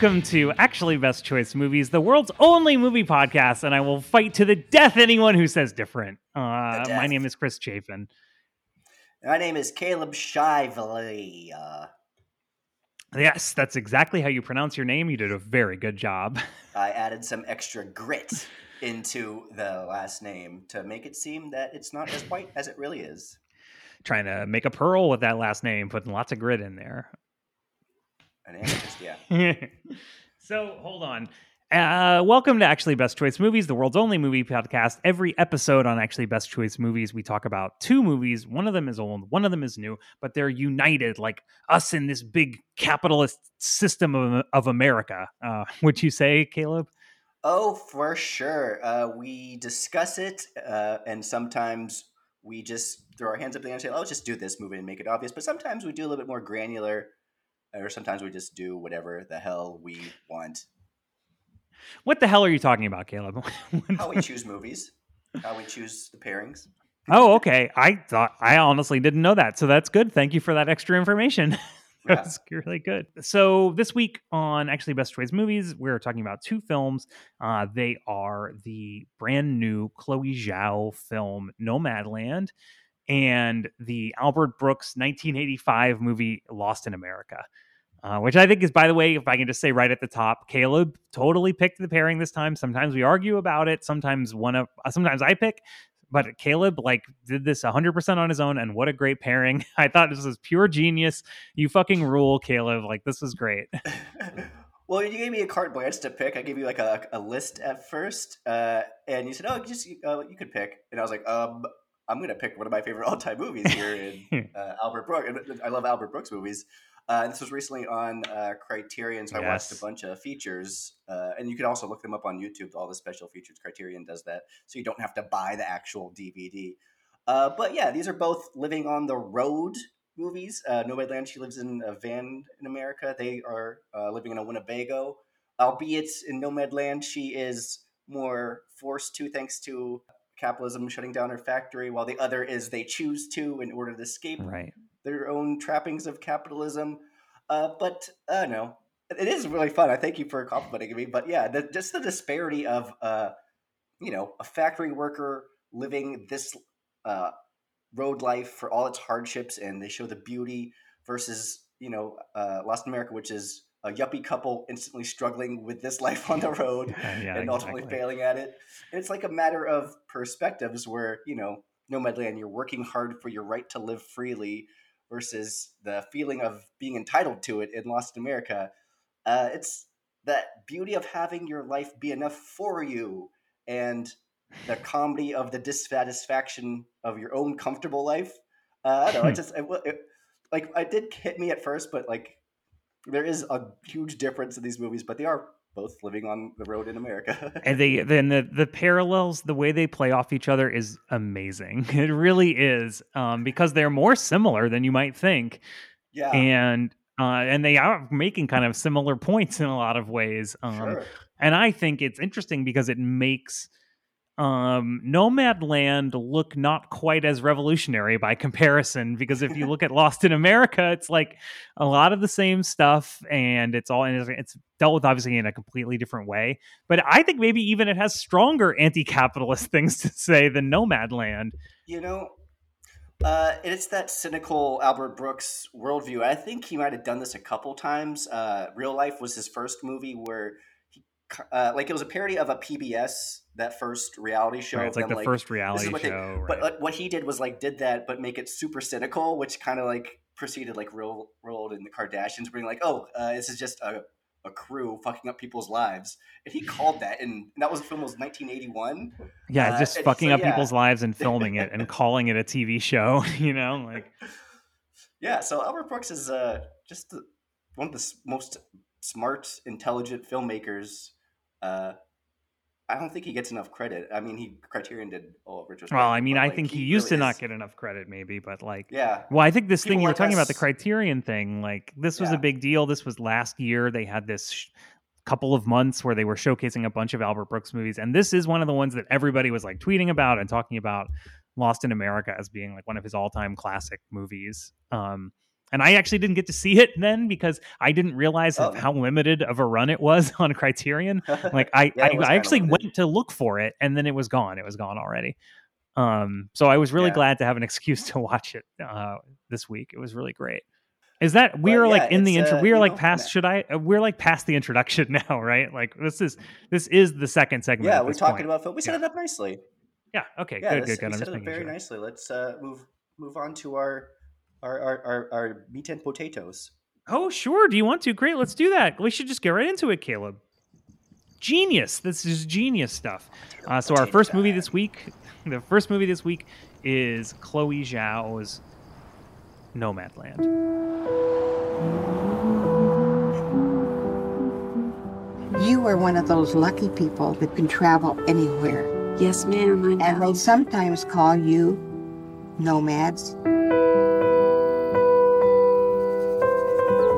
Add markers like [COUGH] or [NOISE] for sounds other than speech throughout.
welcome to Actually Best Choice Movies, the world's only movie podcast, and I will fight to the death anyone who says different. Uh, my name is Chris Chafin. My name is Caleb Shively. Uh, Yes, that's exactly how you pronounce your name. You did a very good job. I added some extra grit into the last name to make it seem that it's not as white as it really is. Trying to make a pearl with that last name, putting lots of grit in there. An amethyst, yeah. [LAUGHS] so hold on. Uh, welcome to Actually Best Choice Movies, the world's only movie podcast. Every episode on Actually Best Choice Movies, we talk about two movies. One of them is old, one of them is new, but they're united like us in this big capitalist system of, of America. Uh, [LAUGHS] would you say, Caleb? Oh, for sure. Uh, we discuss it, uh, and sometimes we just throw our hands up in the air and say, "Oh, just do this movie and make it obvious." But sometimes we do a little bit more granular, or sometimes we just do whatever the hell we want. What the hell are you talking about, Caleb? [LAUGHS] How we choose movies, how we choose the pairings. oh, okay. I thought I honestly didn't know that, so that's good. Thank you for that extra information. [LAUGHS] Yeah. That's really good. So this week on actually Best Choice Movies, we're talking about two films. Uh, they are the brand new Chloe Zhao film Nomadland and the Albert Brooks 1985 movie Lost in America. Uh, which I think is, by the way, if I can just say right at the top, Caleb totally picked the pairing this time. Sometimes we argue about it. Sometimes one of, uh, sometimes I pick, but Caleb like did this 100% on his own, and what a great pairing! [LAUGHS] I thought this was pure genius. You fucking rule, Caleb. Like this was great. [LAUGHS] well, you gave me a carte blanche to pick. I gave you like a, a list at first, uh, and you said, "Oh, just uh, you could pick," and I was like, "Um, I'm gonna pick one of my favorite [LAUGHS] all-time movies here in [LAUGHS] uh, Albert Brooks. And I love Albert Brooks movies. Uh, and this was recently on uh, Criterion, so I watched a bunch of features, uh, and you can also look them up on YouTube. All the special features, Criterion does that, so you don't have to buy the actual DVD. Uh, but yeah, these are both living on the road movies. Uh, Nomadland, she lives in a van in America. They are uh, living in a Winnebago. Albeit in Nomadland, she is more forced to thanks to capitalism shutting down her factory, while the other is they choose to in order to escape right. their own trappings of capitalism. Uh, but uh, no, it is really fun. I thank you for complimenting me. But yeah, the, just the disparity of uh, you know a factory worker living this uh, road life for all its hardships, and they show the beauty versus you know uh, Lost America, which is a yuppie couple instantly struggling with this [LAUGHS] life on the road Yeah, yeah, and ultimately exactly. failing at it. And it's like a matter of perspectives where, you know, Nomadland, you're working hard for your right to live freely versus the feeling of being entitled to it in Lost in America. Uh, it's that beauty of having your life be enough for you and the comedy of the dissatisfaction of your own comfortable life. Uh, I don't know. I [LAUGHS] just, it, it, like, I did hit me at first, but like, there is a huge difference in these movies, but they are both living on the road in America. [LAUGHS] and they then the the parallels the way they play off each other is amazing [LAUGHS] it really is um because they're more similar than you might think yeah, and uh and they are making kind of similar points in a lot of ways um sure. and i think it's interesting because it makes um nomad land look not quite as revolutionary by comparison because if you look at lost in america it's like a lot of the same stuff and it's all and it's, dealt with obviously in a completely different way but i think maybe even it has stronger anti-capitalist [LAUGHS] things to say than nomad land You know, uh, it's that cynical Albert Brooks worldview. I think he might have done this a couple times. Uh, Real Life was his first movie where he, uh, like, it was a parody of a PBS, that first reality show. right? it's like the first reality they- show But right? like, what he did was like did that, but make it super cynical, which kind of like preceded like real world and the Kardashians, being like, "Oh, uh, this is just a, a crew fucking up people's lives," and he called that, and, and that was the film was 1981. yeah uh, just fucking so, up yeah. people's lives and [LAUGHS] filming it and calling it a tv show [LAUGHS] you know like Yeah, so Albert Brooks is uh, just the, one of the most smart, intelligent filmmakers. Uh, I don't think he gets enough credit. I mean, he Criterion did all of Richard's. well i mean i think he used to not get enough credit maybe but like Yeah, Well, I think this thing People you were like talking about the Criterion thing, like this was a big deal. This was last year. They had this sh- couple of months where they were showcasing a bunch of Albert Brooks movies, and this is one of the ones that everybody was like tweeting about and talking about Lost in America as being like one of his all-time classic movies. Um, and I actually didn't get to see it then because I didn't realize Oh. how limited of a run it was [LAUGHS] on Criterion. Like I, [LAUGHS] Yeah, I, I actually limited. went to look for it, and then it was gone. It was gone already. Um, so I was really Yeah. glad to have an excuse to watch it uh, this week. It was really great. Is that we But are yeah, like in the intro? uh, we are like know, past. an- Should I? uh, We're like past the introduction [LAUGHS] now, right? Like this is this is the second segment. yeah, we're talking point. about film. We set it up nicely. Yeah. Okay. Good. Good. Good. we set it up very sure. nicely. Let's uh, move move on to our our, our our our meat and potatoes. Oh, sure. Do you want to? Great. Let's do that. We should just get right into it, Caleb. Genius. This is genius stuff. Uh, so our first movie this week, [LAUGHS] the first movie this week is Chloe Zhao's Nomadland. You are one of those lucky people that can travel anywhere. Yes, ma'am. I And they sometimes call you nomads.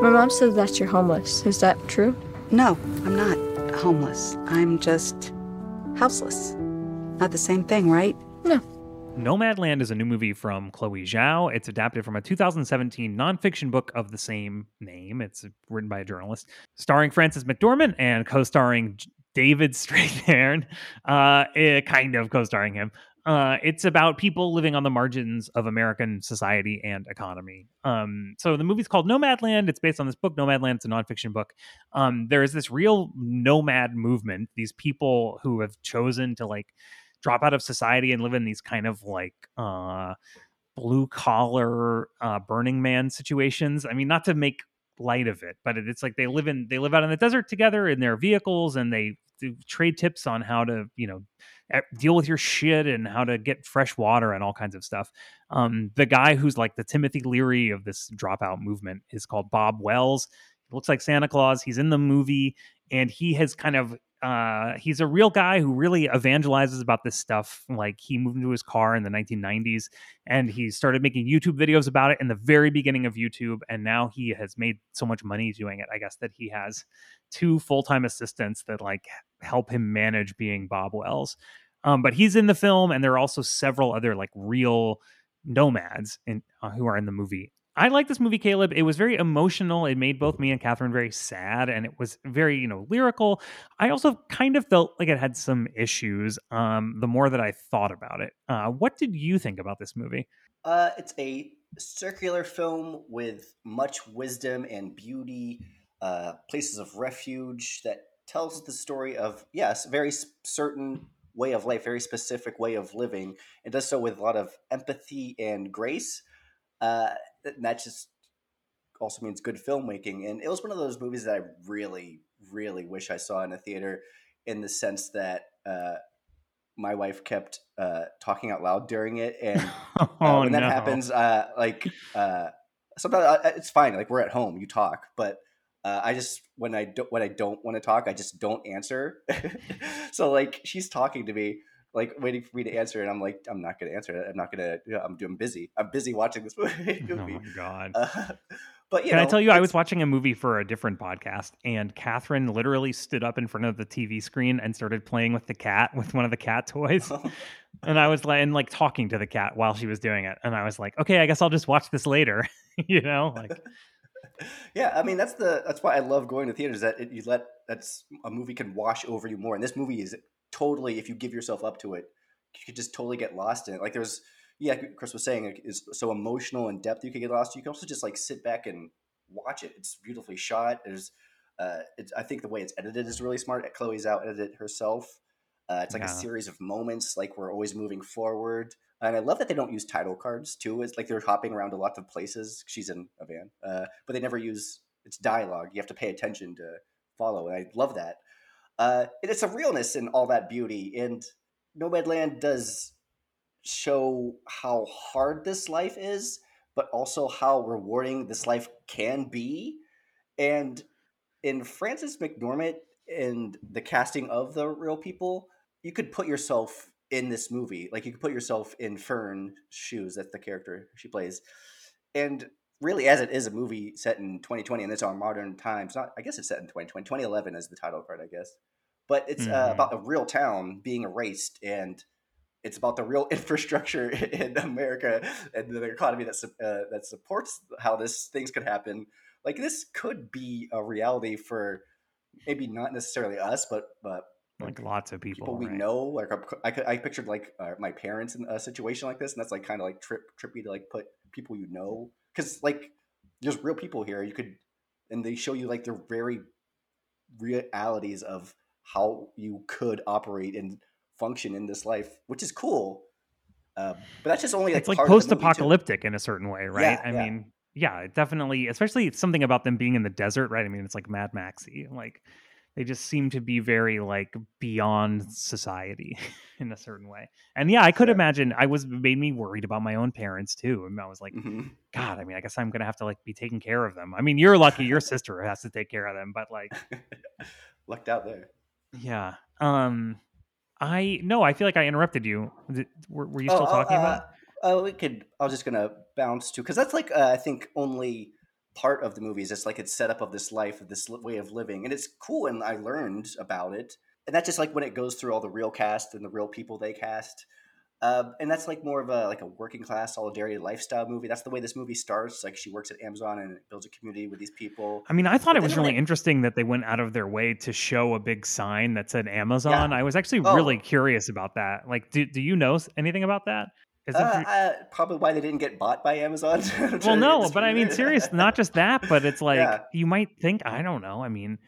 My mom says that you're homeless. Is that true? No, I'm not homeless. I'm just houseless. Not the same thing, right? No. Nomadland is a new movie from Chloe Zhao. It's adapted from a 2017 nonfiction book of the same name. It's written by a journalist, starring Frances McDormand and co-starring David Strathairn, uh, eh, kind of co-starring him. Uh, it's about people living on the margins of American society and economy. Um, so the movie's called Nomadland. It's based on this book, Nomadland. It's a nonfiction book. Um, there is this real nomad movement. These people who have chosen to like drop out of society and live in these kind of like uh blue collar uh burning man situations i mean not to make light of it but it's like they live in they live out in the desert together in their vehicles and they trade tips on how to you know deal with your shit and how to get fresh water and all kinds of stuff. Um the guy who's like the timothy leary of this dropout movement is called bob wells. He looks like santa claus. He's in the movie and he has kind of uh he's a real guy who really evangelizes about this stuff. Like he moved into his car in the 1990s and he started making youtube videos about it in the very beginning of youtube and now he has made so much money doing it i guess that he has two full-time assistants that like help him manage being bob wells um but he's in the film and there are also several other like real nomads in uh, who are in the movie I like this movie, Caleb. It was very emotional. It made both me and Catherine very sad, and it was very, you know, lyrical. I also kind of felt like it had some issues. Um, the more that I thought about it, uh, what did you think about this movie? Uh, it's a circular film with much wisdom and beauty, uh, places of refuge that tells the story of yes, very certain way of life, very specific way of living. It does so with a lot of empathy and grace. Uh, and that just also means good filmmaking. And it was one of those movies that I really, really wish I saw in a theater, in the sense that uh, my wife kept uh, talking out loud during it, and [LAUGHS] uh, oh when that no! happens, uh, like uh, sometimes it's fine. Like we're at home, you talk, but uh, I just when I don't when I don't want to talk, I just don't answer. [LAUGHS] so like she's talking to me, like waiting for me to answer, and I'm like, I'm not gonna answer it. I'm not gonna. You know, I'm doing busy. I'm busy watching this [LAUGHS] [LAUGHS] movie. oh my god! Uh, but you Can know, I tell you, I was watching a movie for a different podcast, and Catherine literally stood up in front of the TV screen and started playing with the cat with one of the cat toys. and I was like, and like talking to the cat while she was doing it, and I was like, okay, I guess I'll just watch this later. you know, like yeah, I mean that's the that's why I love going to theaters. That it, you let that's a movie can wash over you more, and this movie is totally if you give yourself up to it, you could just totally get lost in it. Like there's yeah, Chris was saying, like, is so emotional and depth. You could get lost. You can also just like sit back and watch it. It's beautifully shot. There's uh, it's, I think the way it's edited is really smart. Chloe Zhao edited herself. Uh, it's like Yeah. a series of moments, like we're always moving forward. And I love that they don't use title cards too. It's like they're hopping around a lot of places. She's in a van, uh, but they never use it's dialogue. You have to pay attention to follow, and I love that. Uh, and it's a realness in all that beauty. And Nomadland does show how hard this life is, but also how rewarding this life can be. And in Frances McDormand and the casting of the real people, you could put yourself in this movie. Like you could put yourself in Fern's shoes. That's the character she plays. And really, as it is a movie set in 2020, and it's our modern times. Not, I guess it's set in 2020. 2011 is the title card, I guess. But it's uh, Mhm. about a real town being erased and it's about the real [LAUGHS] infrastructure in America and the economy that uh, that supports how this things could happen. Like this could be a reality for maybe not necessarily us, but but like, like lots of people, people we right? know. Like I, I pictured like uh, my parents in a situation like this, and that's like kind of like trip trippy to like put people you know because like there's real people here. You could and they show you like the very realities of how you could operate and function in this life, which is cool. Uh, but that's just only like it's like post-apocalyptic in a certain way, right? Yeah, I yeah. mean, yeah, definitely. Especially something about them being in the desert, right? I mean, it's like Mad Maxy. Like they just seem to be very like beyond society [LAUGHS] in a certain way. And yeah, I could Sure. imagine. I was made me worried about my own parents too. And I was like, Mhm. God, I mean, I guess I'm gonna have to like be taking care of them. I mean, you're lucky your sister has to take care of them, but like, [LAUGHS] lucked out there. yeah. Um, I no, I feel like I interrupted you. Were, were you Oh, still oh, talking uh, about? Oh, we could. I was just gonna bounce to because that's like uh, I think only part of the movies. It's like it's set up of this life, of this way of living, and it's cool. And I learned about it, and that's just like when it goes through all the real cast and the real people they cast. Um, and that's like more of a like a working class solidarity lifestyle movie. That's the way this movie starts. Like she works at Amazon and builds a community with these people. I mean, I thought But it was really it- interesting that they went out of their way to show a big sign that said Amazon. I was actually Oh. really curious about that. Like, do, do you know anything about that? Uh, uh, probably why they didn't get bought by Amazon. [LAUGHS] I'm trying to well, no, but I mean, serious, not just that, but it's [LAUGHS] like Yeah. you might think, I don't know. I mean,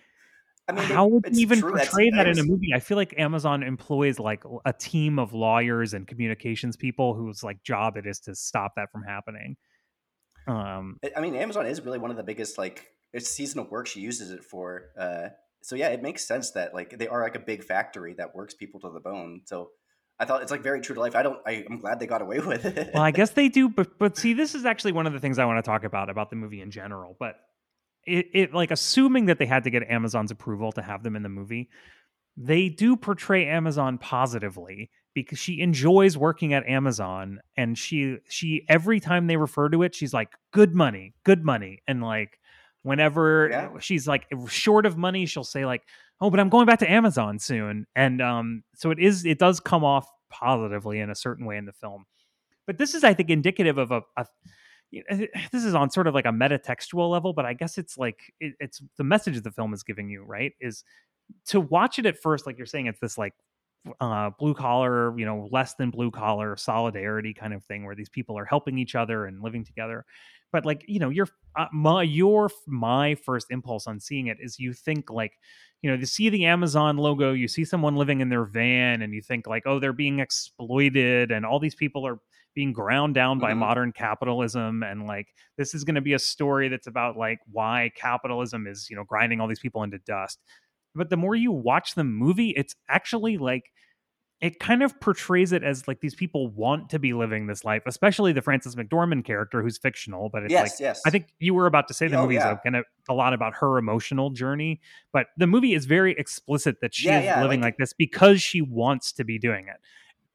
I mean, how would you even true, that's- portray that in a movie? I feel like Amazon employs like a team of lawyers and communications people whose like job it is to stop that from happening. Um, I mean, Amazon is really one of the biggest like it's seasonal work she uses it for. Uh, so yeah, it makes sense that like they are like a big factory that works people to the bone. So I thought it's like very true to life. I don't. I, I'm glad they got away [LAUGHS] with it. well, I guess they do, but but see, this is actually one of the things I want to talk about about the movie in general. But it, it like assuming that they had to get Amazon's approval to have them in the movie, they do portray Amazon positively because she enjoys working at Amazon, and she she every time they refer to it, she's like good money, good money, and like whenever Yeah. she's like short of money, she'll say like, "Oh, but I'm going back to Amazon soon," and um, so it is it does come off positively in a certain way in the film but this is i think indicative of a, a this is on sort of like a metatextual level but i guess it's like it, it's the message the film is giving you right is to watch it at first like you're saying it's this like uh blue collar you know less than blue collar solidarity kind of thing where these people are helping each other and living together but like you know your uh, my your my first impulse on seeing it is you think like you know you see the amazon logo you see someone living in their van and you think like oh they're being exploited and all these people are being ground down by Mhm. modern capitalism and like this is going to be a story that's about like why capitalism is you know grinding all these people into dust but the more you watch the movie it's actually like it kind of portrays it as like these people want to be living this life especially the frances mcdormand character who's fictional but it's yes, like yes. I think you were about to say the Oh, movie's yeah. kind of a lot about her emotional journey, but the movie is very explicit that she Yeah, is yeah, living like- like this because she wants to be doing it.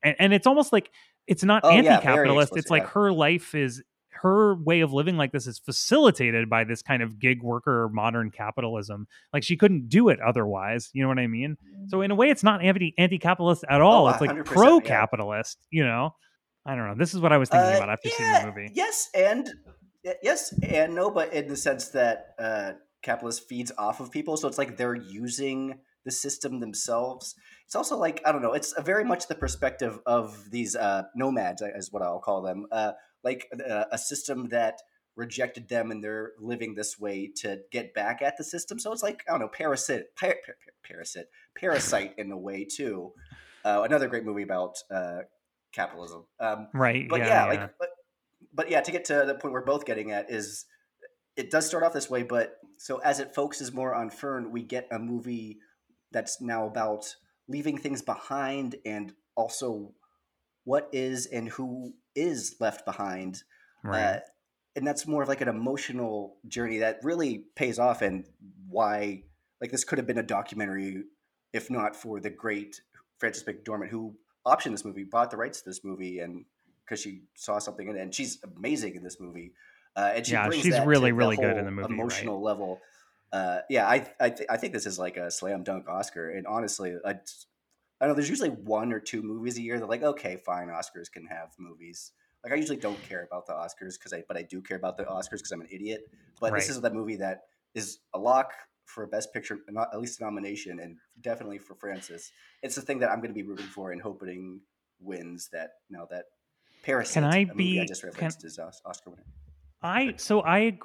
And, and it's almost like it's not Oh, anti-capitalist. it's like her life is her way of living like this is facilitated by this kind of gig worker modern capitalism. Like she couldn't do it otherwise. You know what I mean? So in a way, it's not anti anti-capitalist at all. Oh, it's like 100%, yeah. pro-capitalist. You know? I don't know. This is what I was thinking Uh, about after seeing the movie. Yes, and yes and no, but in the sense that uh, capitalist feeds off of people, so it's like they're using the system themselves. It's also like I don't know. It's a very much the perspective of these uh, nomads, is what I'll call them. Uh, like uh, a system that rejected them, and they're living this way to get back at the system. So it's like I don't know, parasite, par- par- par- parasite, parasite in a way too. Uh, another great movie about uh, capitalism. Um, Right. but yeah, yeah, yeah. like but, but yeah to get to the point we're both getting at is it does start off this way but so as it focuses more on fern we get a movie that's now about leaving things behind and also what is and who is left behind right. uh, and that's more of like an emotional journey that really pays off and why like this could have been a documentary if not for the great frances mcdormand who optioned this movie bought the rights to this movie and because she saw something in it and she's amazing in this movie uh, and she Yeah, brings she's that to really, the really good in the movie, right? emotional level uh, yeah I I, th- I think this is like a slam dunk Oscar and honestly I, I don't know there's usually one or two movies a year. They're like, okay, fine, Oscars can have movies. Like I usually don't care about the Oscars because I, but I do care about the Oscars because I'm an idiot. But Right. this is the movie that is a lock for a Best Picture, not at least a nomination, and definitely for Frances. It's the thing that I'm going to be rooting for and hoping wins. That you know that Parasite. I a movie I be- just can- referenced is Os- Oscar winner. I so I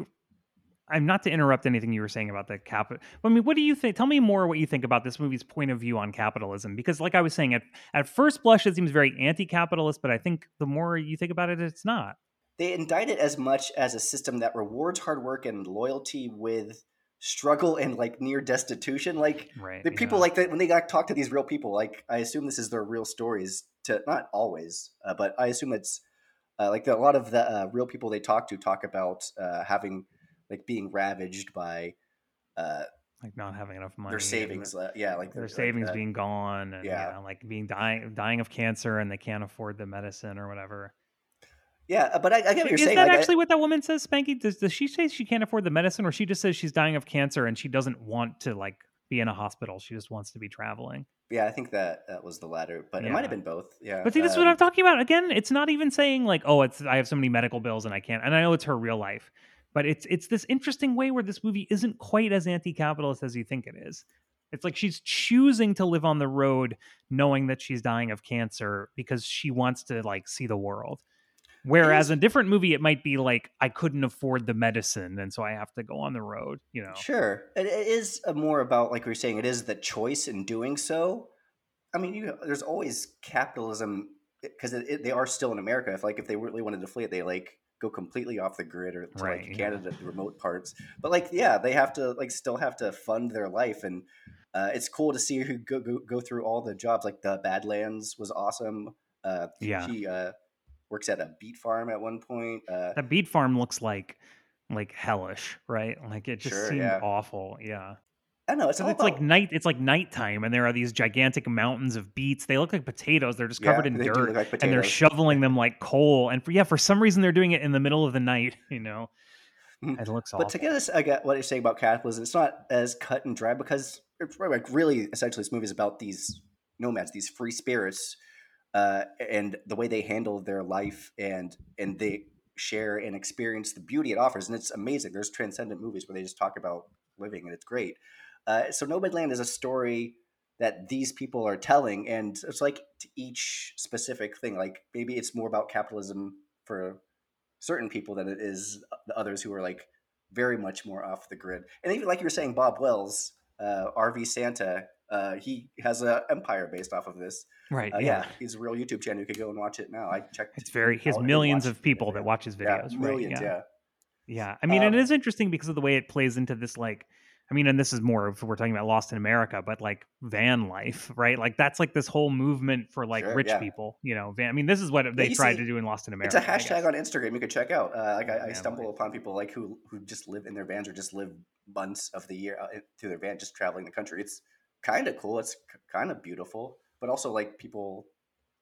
I'm not to interrupt anything you were saying about the cap. But I mean, what do you think? Tell me more what you think about this movie's point of view on capitalism. Because, like I was saying, at at first blush, it seems very anti-capitalist, but I think the more you think about it, it's not. they indict it as much as a system that rewards hard work and loyalty with struggle and like near destitution like Right? the people yeah. like that when they like talk to these real people like i assume this is their real stories to not always uh, but i assume it's uh, like a lot of the uh, real people they talk to talk about uh, having like being ravaged by uh, like not having enough money, their and savings uh, yeah like their like, savings uh, being gone, and yeah. yeah. like being dying dying of cancer, and they can't afford the medicine or whatever. yeah uh, but i, I get what you're Is saying that like, I- actually what that woman says, Swankie? Does, does she say she can't afford the medicine, or she just says she's dying of cancer and she doesn't want to like be in a hospital? She just wants to be traveling. yeah i think that that was the latter but it might have been both yeah But see, this is um, what I'm talking about. Again, it's not even saying like, oh, it's I have so many medical bills and I can't. And I know it's her real life, but it's it's this interesting way where this movie isn't quite as anti-capitalist as you think it is. It's like she's choosing to live on the road, knowing that she's dying of cancer because she wants to like see the world. Whereas is- a different movie, it might be like I couldn't afford the medicine, and so I have to go on the road. You know, Sure, it, it is uh, more about like we were saying. It is the choice in doing so. I mean, you, there's always capitalism because they are still in America. If like if they really wanted to flee it, they like go completely off the grid or to Right, like yeah. Canada, the remote parts. But like, yeah, they have to like still have to fund their life, and uh, it's cool to see who go, go go through all the jobs. Like the Badlands was awesome. Uh, Yeah. she uh, works at a beet farm at one point. Uh, that beet farm looks like like hellish, right? Like it just Sure, seemed yeah. awful. Yeah. I know. It's, So all it's like night. It's like nighttime, and there are these gigantic mountains of beets. They look like potatoes. They're just Yeah, covered in dirt, like and they're shoveling them like coal. And for yeah, for some reason they're doing it in the middle of the night. [LAUGHS] You know, Mhm. it looks But awful. to get us, I get what you're saying about capitalism. It's not as cut and dry because like really essentially this movie is about these nomads, these free spirits, uh, and the way they handle their life and and they share and experience the beauty it offers, and it's amazing. There's transcendent movies where they just talk about living, and it's great. Uh, so Nomadland is a story that these people are telling, and it's like to each specific thing. Like maybe it's more about capitalism for certain people than it is the others who are like very much more off the grid. And even like you were saying, Bob Wells, uh, RV Santa, uh, he has an empire based off of this. right? Uh, yeah. yeah. he's a real YouTube channel. You could go and watch it now. I checked. It's very. He has millions of people yeah. that watch his Yeah, videos. millions. right? Yeah. Yeah, I mean, and Um, it is interesting because of the way it plays into this, like, I mean, and this is more if we're talking about Lost in America, but like van life, right? Like that's like this whole movement for like Sure, rich yeah. people, you know. Van, I mean, this is what they tried see, to do in Lost in America. It's a hashtag on Instagram you could check out. Uh, like I, I stumble life. upon people like who who just live in their vans or just live months of the year uh, through their van, just traveling the country. It's kind of cool. It's kind of beautiful, but also like people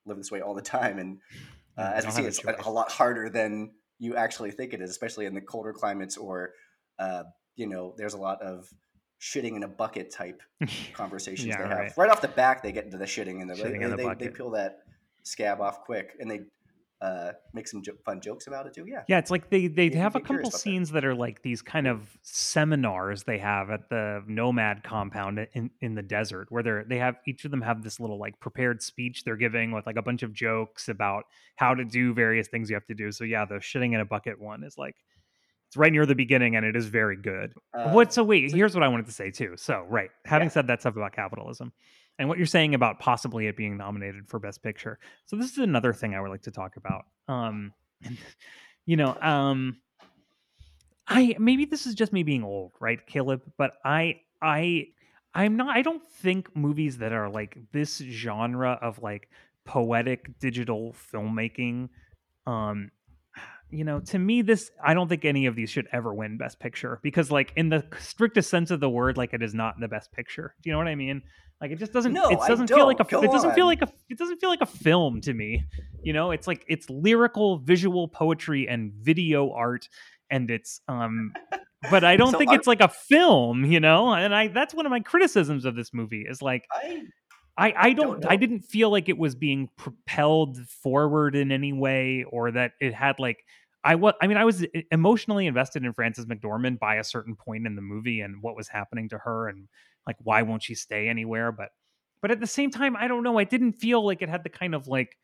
live this way all the time, and [LAUGHS] uh, as we see, it's a, a lot harder than you actually think it is, especially in the colder climates or uh, you know, there's a lot of shitting in a bucket type [LAUGHS] conversations Yeah, they have. right. Right. off the back, they get into the shitting and the, Shitting they, in a they, they peel that scab off quick, and they uh, make some jo- fun jokes about it too. Yeah, Yeah, it's like they they have a couple about that. scenes that are like these kind of seminars they have at the nomad compound in in the desert where they're they have each of them have this little like prepared speech they're giving with like a bunch of jokes about how to do various things you have to do. So yeah, the shitting in a bucket one is like it's right near the beginning and it is very good. Uh, what so wait, so- here's what I wanted to say too. So right, having Yeah. said that stuff about capitalism and what you're saying about possibly it being nominated for best picture. So this is another thing I would like to talk about. Um you know, um I maybe this is just me being old, right, Caleb, but I I I'm not I don't think movies that are like this genre of like poetic digital filmmaking um you know to me this i don't think any of these should ever win best picture because like in the strictest sense of the word like it is not the best picture. Do you know what i mean? Like it just doesn't No, it doesn't feel like a don't. it doesn't feel like a it doesn't feel like a film to me. You know it's like it's lyrical visual poetry and video art and it's um but i [LAUGHS] don't So think I- it's like a film you know? And i that's one of my criticisms of this movie is like I I, I don't, don't I didn't feel like it was being propelled forward in any way or that it had like I was I mean I was e- emotionally invested in Frances McDormand by a certain point in the movie and what was happening to her and like why won't she stay anywhere? But but at the same time I don't know I didn't feel like it had the kind of like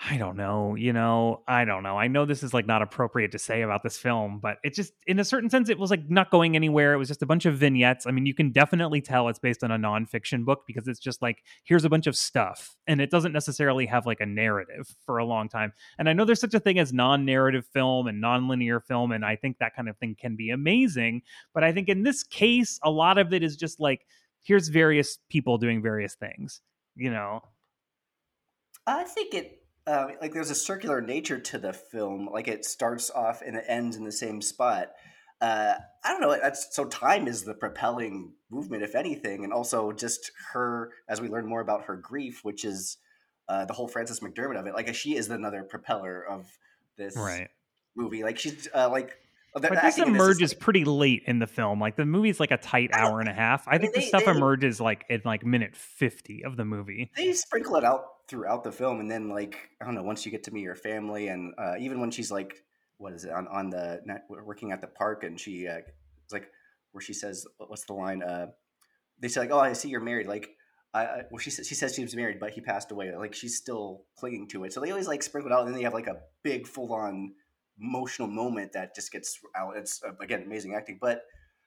I don't know, you know, I don't know. I know this is like not appropriate to say about this film, but it just, in a certain sense, it was like not going anywhere. It was just a bunch of vignettes. I mean, you can definitely tell it's based on a nonfiction book because it's just like, here's a bunch of stuff. And it doesn't necessarily have like a narrative for a long time. And I know there's such a thing as non narrative film and non linear film. And I think that kind of thing can be amazing. But I think in this case, a lot of it is just like, here's various people doing various things, you know? I think it uh, like there's a circular nature to the film. Like it starts off and it ends in the same spot. Uh, I don't know. That's so time is the propelling movement, if anything, and also just her as we learn more about her grief, which is uh, the whole Frances McDormand of it. Like she is another propeller of this Right. movie. Like she's uh, like the But this acting in is emerges like- pretty late in the film. Like the movie's like a tight hour and a half. I, I think the stuff they- emerges like in like minute fifty of the movie. they sprinkle it out throughout the film and then like i don't know once you get to meet your family and uh, even when she's like what is it on, on the working at the park and she uh, it's like where she says what's the line uh they say like oh i see you're married like I, well she says she says she was married but he passed away like she's still clinging to it. So they always like sprinkle it out and then they have like a big full on emotional moment that just gets out. It's uh, again amazing acting but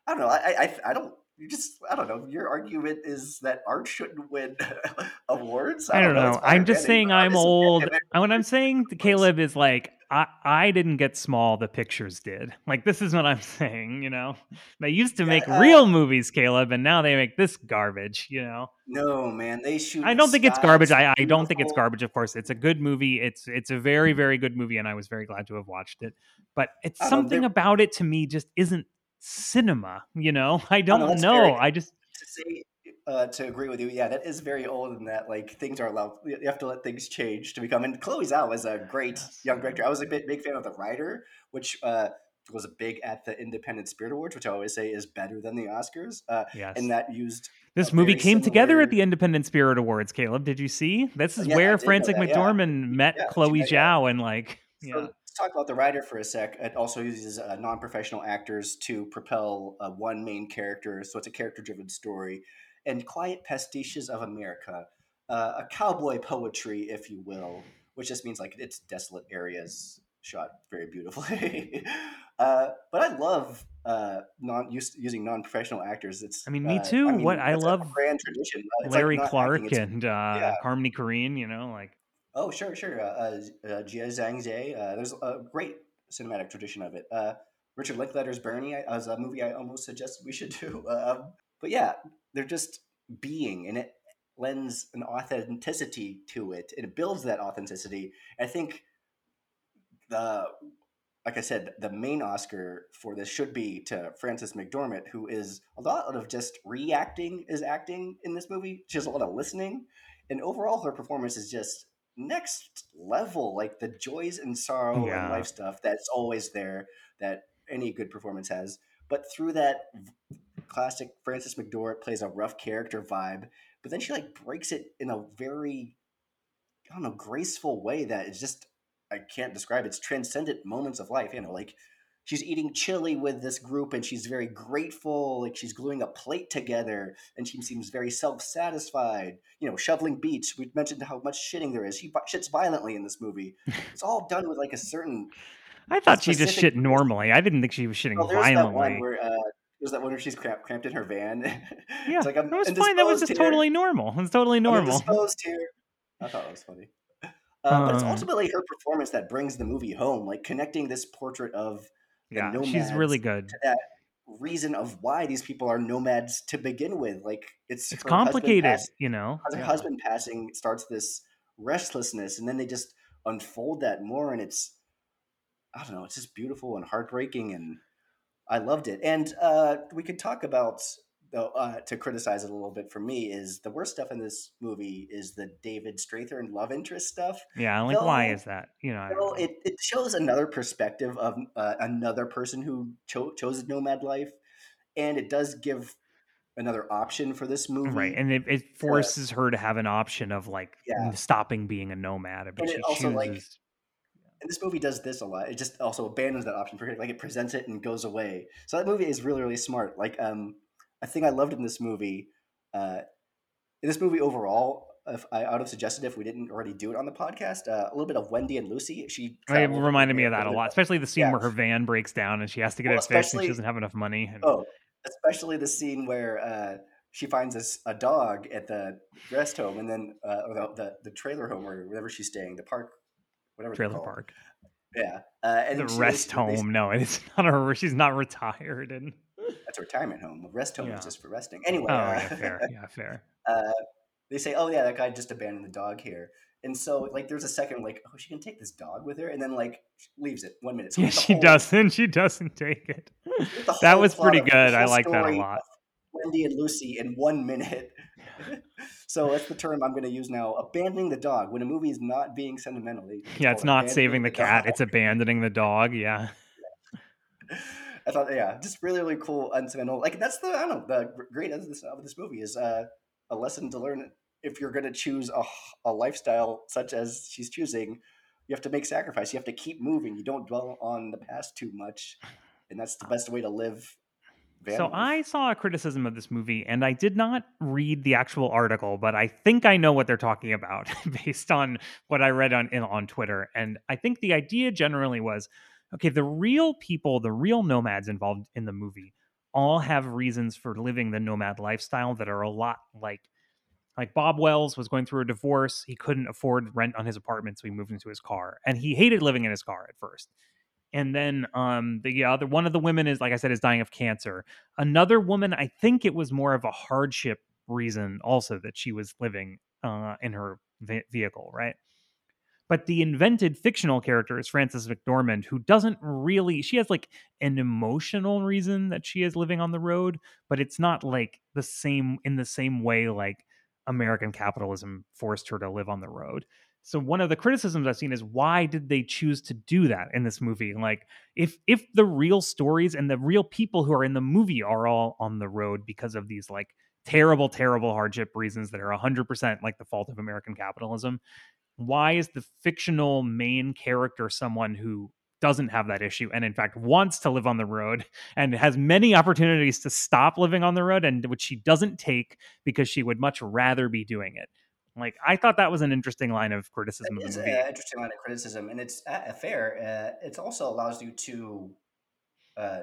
i don't know i i, I don't you just I don't know. Your argument is that art shouldn't win [LAUGHS] awards. I don't know. It's I'm just saying I'm old. What I'm saying [LAUGHS] to Caleb is like I I didn't get small. The pictures did. Like this is what I'm [LAUGHS] saying. You know, they used to Yeah, make uh, real movies, Caleb, and now they make this garbage. You know. No, man, they shoot. I don't think it's garbage. I, I don't think it's garbage. Of course, it's a good movie. It's it's a very very good movie, and I was very glad to have watched it. But it's I know, something about it to me just isn't cinema. You know, [LAUGHS] I don't that's know. very- I just To say, uh, to agree with you, yeah, that is very old and that like things are allowed. You have to let things change to become. And Chloe Zhao was a great young director. I was a big big fan of The Rider, which uh, was big at the Independent Spirit Awards, which I always say is better than the Oscars. Uh, yes. and that used This movie came together at the Independent Spirit Awards. Caleb, did you see? This is Yeah, where know Frances yeah. McDormand met Yeah, Chloe. Zhao, and like, So yeah, let's talk about the rider for a sec. It also uses uh, non-professional actors to propel uh, one main character, so it's a character-driven story. And Quiet Pastiches of America, uh, a cowboy poetry, if you will, which just means like it's desolate areas shot very beautifully. [LAUGHS] uh, but I love uh, non use, using non-professional actors. It's I mean, me uh, too. What- I love grand tradition. It's like Larry Clark acting, and uh, yeah. Harmony Korine. You know, like, Oh, sure, sure. Uh, uh, uh, Jia Zhangke. Uh, there's a great cinematic tradition of it. Uh, Richard Linklater's Bernie I- a movie I almost suggested we should [LAUGHS] do. Um, but yeah, they're just being, and it lends an authenticity to it. It builds that authenticity. I think the, like I said, the main Oscar for this should be to Frances McDormand, who is a lot of just reacting is acting in this movie. She has a lot of listening, and overall her performance is just next level. Like the joys and sorrow Yeah. and life stuff that's always there that any good performance has. But through that classic Frances McDormand plays a rough character vibe, but then she like breaks it in a very I don't know graceful way that is just I can't describe. It's transcendent moments of life. You know, like she's eating chili with this group and she's very grateful. Like she's gluing a plate together and she seems very self satisfied. You know, shoveling beach. We mentioned how much shitting there is. She shits violently in this movie. [LAUGHS] It's all done with like a certain. I thought she just specific- shit normally. I didn't think she was shitting Oh, there's that one violently. where. Uh, there's that one where she's cramped, cramped in her van. [LAUGHS] Yeah, it's like I'm that was fine. That was just here. totally normal. it's totally normal. indisposed here. I thought it was funny. Uh, but it's Um, ultimately her performance that brings the movie home, like connecting this portrait of Yeah, she's really good. to that reason of why these people are nomads to begin with. Like it's It's complicated, pass- you know. her Yeah. husband passing starts this restlessness, and then they just unfold that more, and it's I don't know, it's just beautiful and heartbreaking, and I loved it. And uh, we could talk about though uh, to criticize it a little bit for me is the worst stuff in this movie is the David Strathairn love interest stuff. Yeah, like why No, is that? You know, Well, it, it shows another perspective of uh, another person who cho- chose nomad life, and it does give another option for this movie. right, and it, it forces her to have an option of like Yeah. stopping being a nomad, but And it she also, like, chooses. and this movie does this a lot. It just also abandons that option for her. Like it presents it and goes away. So that movie is really, really smart. Like um, a thing I loved in this movie, uh, in this movie overall, if I, I would have suggested if we didn't already do it on the podcast, uh, a little bit of Wendy and Lucy. She It reminded me of that a lot, especially the scene Yeah. where her van breaks down and she has to get Well, it fixed and she doesn't have enough money. And, Oh, especially the scene where uh, she finds this, a dog at the rest home, and then uh, or the, the the trailer home or wherever she's staying, the park, whatever trailer park, Yeah, uh, and the rest they- home. No, it's [LAUGHS] not her. She's not retired. And That's a retirement home. A rest home Yeah. is just for resting. Anyway, oh, uh, yeah, [LAUGHS] fair, yeah, fair. uh, they say, "Oh yeah, that guy just abandoned the dog here." And so, like, there's a second, like, "Oh, she can take this dog with her," and then like leaves it one minute. So Yeah, she whole- doesn't. She doesn't take it. That was pretty good. I like that a lot. Wendy and Lucy in one minute. [LAUGHS] so that's the term I'm going to use now. Abandoning the dog when a movie is not being sentimental. Yeah, it's not saving the cat. dog. It's abandoning the dog. Yeah. [LAUGHS] I thought, yeah, just really, really cool, unsentimental. Like that's the I don't know the gr- great of this of this movie is uh, a lesson to learn if you're going to choose a, a lifestyle such as she's choosing. You have to make sacrifice. You have to keep moving. You don't dwell on the past too much, and that's the best way to live. van So. I saw a criticism of this movie, and I did not read the actual article, but I think I know what they're talking about [LAUGHS] based on what I read on in, on Twitter. And I think the idea generally was, okay, the real people, the real nomads involved in the movie, all have reasons for living the nomad lifestyle that are a lot like. Like Bob Wells was going through a divorce. He couldn't afford rent on his apartment, so he moved into his car. And he hated living in his car at first. And then um the other one of the women is like I said is dying of cancer. Another woman, I think it was more of a hardship reason also that she was living uh in her ve- vehicle, right? But the invented fictional character is Frances McDormand, who doesn't really, she has like an emotional reason that she is living on the road, but it's not like the same, in the same way like American capitalism forced her to live on the road. So one of the criticisms I've seen is why did they choose to do that in this movie? Like if if the real stories and the real people who are in the movie are all on the road because of these like terrible terrible hardship reasons that are 100% like the fault of American capitalism, why is the fictional main character someone who doesn't have that issue and in fact wants to live on the road [LAUGHS] and has many opportunities to stop living on the road and which she doesn't take because she would much rather be doing it like i thought that was an interesting line of criticism It is an interesting line of criticism, and it's uh, fair. Uh, it also allows you to uh,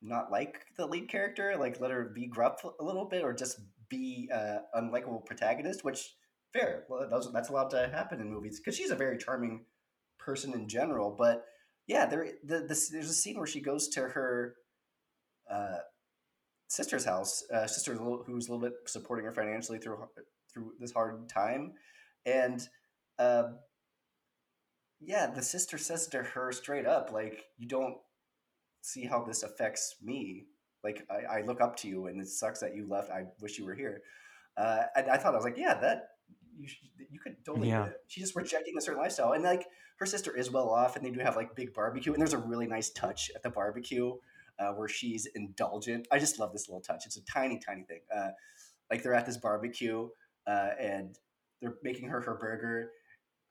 not like the lead character, like let her be gruff a little bit, or just be uh, unlikable protagonist. Which fair, well, that's, allowed to happen in movies because she's a very charming person in general. But yeah, there the, this, there's a scene where she goes to her uh, sister's house, uh, sister who's a little bit supporting her financially through through this hard time, and um, yeah, the sister says to her straight up, like, you don't see how this affects me. Like, I, I look up to you, and it sucks that you left. I wish you were here. Uh, and I thought I was like, yeah, that you should, you could totally. Yeah. She's just rejecting a certain lifestyle, and like her sister is well off, and they do have like big barbecue, and there's a really nice touch at the barbecue uh, where she's indulgent. I just love this little touch. It's a tiny, tiny thing. Uh, like they're at this barbecue, uh, and they're making her her burger.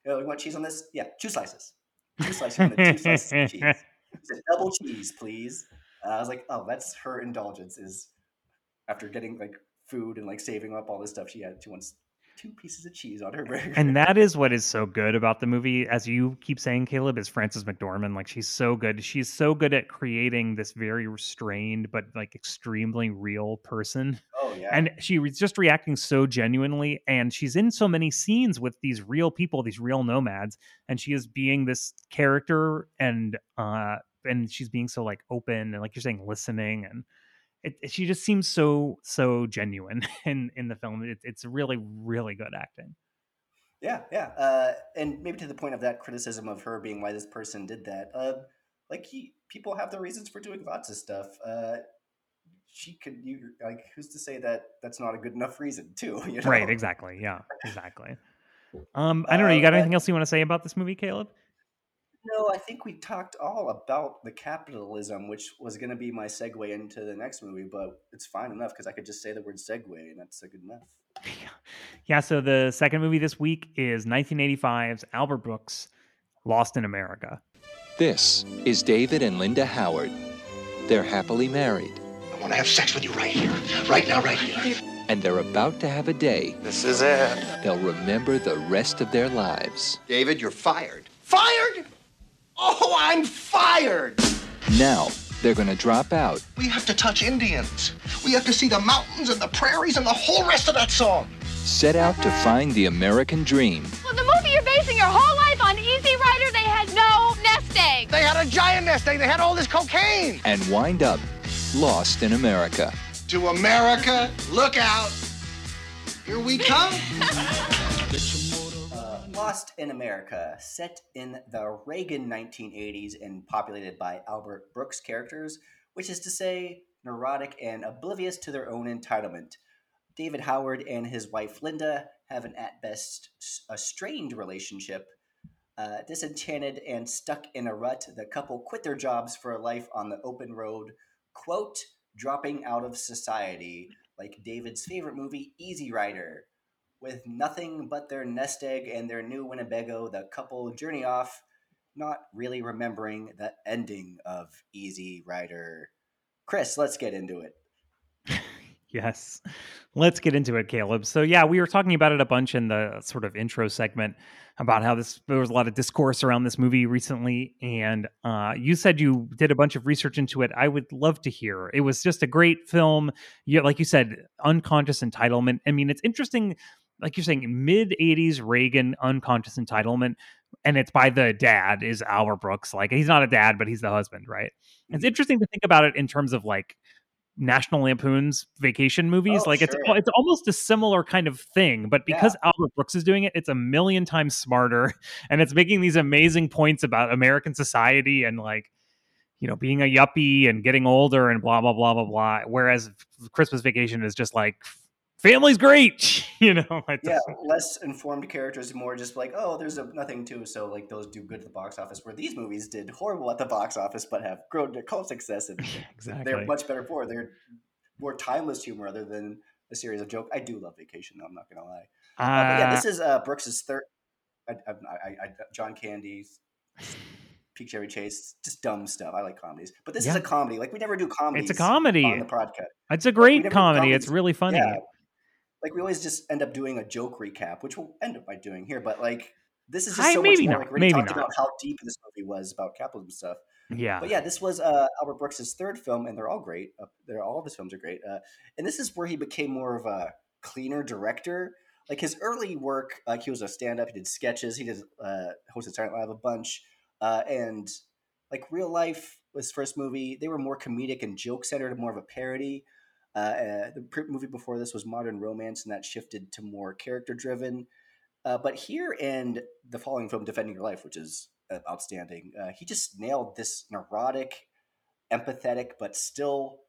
Oh, you want cheese on this? Yeah, two slices. Two slices. two slices of cheese. [LAUGHS] Said, double cheese, please. Uh, I was like, oh, that's her indulgence. Is after getting like food and like saving up all this stuff, she had she wants two pieces of cheese on her burger. and that is what is so good about the movie as you keep saying caleb is frances mcdormand. Like she's so good. She's so good at creating this very restrained but like extremely real person. Oh yeah, and she was just reacting so genuinely and she's in so many scenes with these real people these real nomads and she is being this character and uh and she's being so like open and like you're saying listening and it, it- she just seems so so genuine [LAUGHS] in in the film it, it's really really good acting Yeah, yeah, uh, and maybe to the point of that criticism of her being why this person did that. Uh, like he, people have their reasons for doing lots of stuff. Uh, she could, you like, who's to say that that's not a good enough reason too? [LAUGHS] You know? right exactly yeah exactly [LAUGHS] um i don't know you Uh, got but- anything else you want to say about this movie caleb No, I think we talked all about the capitalism, which was going to be my segue into the next movie, but it's fine enough because I could just say the word segue and that's good enough. [LAUGHS] Yeah, so the second movie this week is 1985's Albert Brooks, Lost in America. This is David and Linda Howard. They're happily married. I want to have sex with you right here, right now, right here. And they're about to have a day This is it. they'll remember the rest of their lives. David, you're fired. Fired? Oh, I'm fired! Now, they're gonna drop out We have to touch Indians. We have to see the mountains and the prairies and the whole rest of that song. set out to find the American dream Well, the movie you're basing your whole life on Easy Rider, they had no nest egg. They had a giant nest egg. They had all this cocaine. and wind up lost in America. To America, look out. Here we come. [LAUGHS] Lost in America, set in the Reagan 1980s and populated by Albert Brooks characters, which is to say, neurotic and oblivious to their own entitlement. David Howard and his wife Linda have an at best a strained relationship. Uh, disenchanted and stuck in a rut, the couple quit their jobs for a life on the open road, quote, dropping out of society, like David's favorite movie, Easy Rider. With nothing but their nest egg and their new Winnebago, the couple journey off, not really remembering the ending of Easy Rider. Chris, let's get into it. [LAUGHS] Yes. Let's get into it, Caleb. So, yeah, we were talking about it a bunch in the sort of intro segment about how this there was a lot of discourse around this movie recently. And uh, you said you did a bunch of research into it. I would love to hear. It was just a great film. You, like you said, unconscious entitlement. I mean, it's interesting, like you're saying, mid 80s Reagan unconscious entitlement. And it's by the dad, is Albert Brooks. Like, he's not a dad, but he's the husband, right? It's mm-hmm. interesting to think about it in terms of like National Lampoon's vacation movies. Oh, like it's sure. it's almost a similar kind of thing, but because Albert Brooks is doing it, it's a million times smarter, [LAUGHS] and it's making these amazing points about American society and like you know being a yuppie and getting older and blah blah blah blah blah. Whereas Christmas Vacation is just like family's great, [LAUGHS] you know. Yeah, less informed characters, more just like, oh, there's a, nothing to, so like those do good at the box office. Where these movies did horrible at the box office, but have grown to cult success, and [LAUGHS] exactly. they're much better for. They're more timeless humor other than a series of joke. I do love Vacation, though. I'm not gonna lie. Uh, but yeah, Uh, this is uh, Brooks's third. I, I, I, I, John Candy, Peak Chevy Chase, just dumb stuff. I like comedies, but this is a comedy. Like we never do comedy. it's a comedy. on the podcast. It's a great comedy. It's really funny. Yeah. Like we always just end up doing a joke recap, which we'll end up by doing here. But like this is just so much more. not, Like we maybe talked not. about how deep this movie was about capitalism stuff. Yeah. But yeah, this was uh, Albert Brooks's third film, and they're all great. Uh, they're all of his films are great. Uh, and this is where he became more of a cleaner director. Like his early work, like he was a stand-up. He did sketches. He did uh, hosted Night Live a bunch, uh, and like real life was his first movie. They were more comedic and joke centered, more of a parody. Uh, uh, the movie before this was Modern Romance, and that shifted to more character driven. Uh, but here and the following film, Defending Your Life, which is uh, outstanding, uh, he just nailed this neurotic, empathetic, but still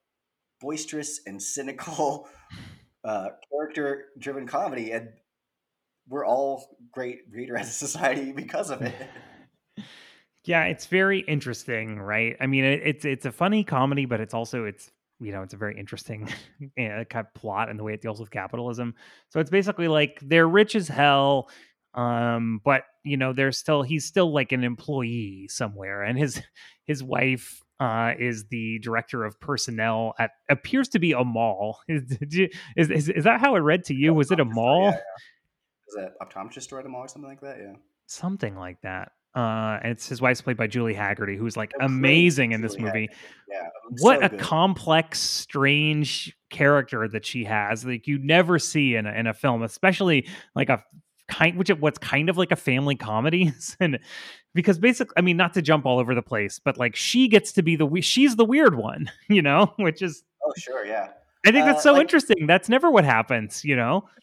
boisterous and cynical [LAUGHS] uh, character driven comedy. And we're all great reader as a society because of it. [LAUGHS] Yeah, it's very interesting, right? I mean, it, it's it's a funny comedy, but it's also it's you know it's a very interesting [LAUGHS] eh, kind of plot and the way it deals with capitalism. So it's basically like they're rich as hell, um, but you know they're still he's still like an employee somewhere, and his [LAUGHS] his wife uh, is the director of personnel at appears to be a mall. [LAUGHS] Is, you- is, is, is that how it read to you? Was it a mall? Yeah, yeah. Is that optometrist store at a mall or something like that? Yeah. Something like that. Uh, and it's his wife's played by Julie Hagerty, who's like Oh, great, amazing in this Julie movie. Yeah. what so a good. complex strange character that she has like you never see in a, in a film especially like a kind which what's kind of like a family comedy [LAUGHS] and because basically i mean not to jump all over the place but like she gets to be the we- she's the weird one [LAUGHS] you know which is Oh, sure. Yeah. i think that's Uh, so like- interesting that's never what happens you know [LAUGHS]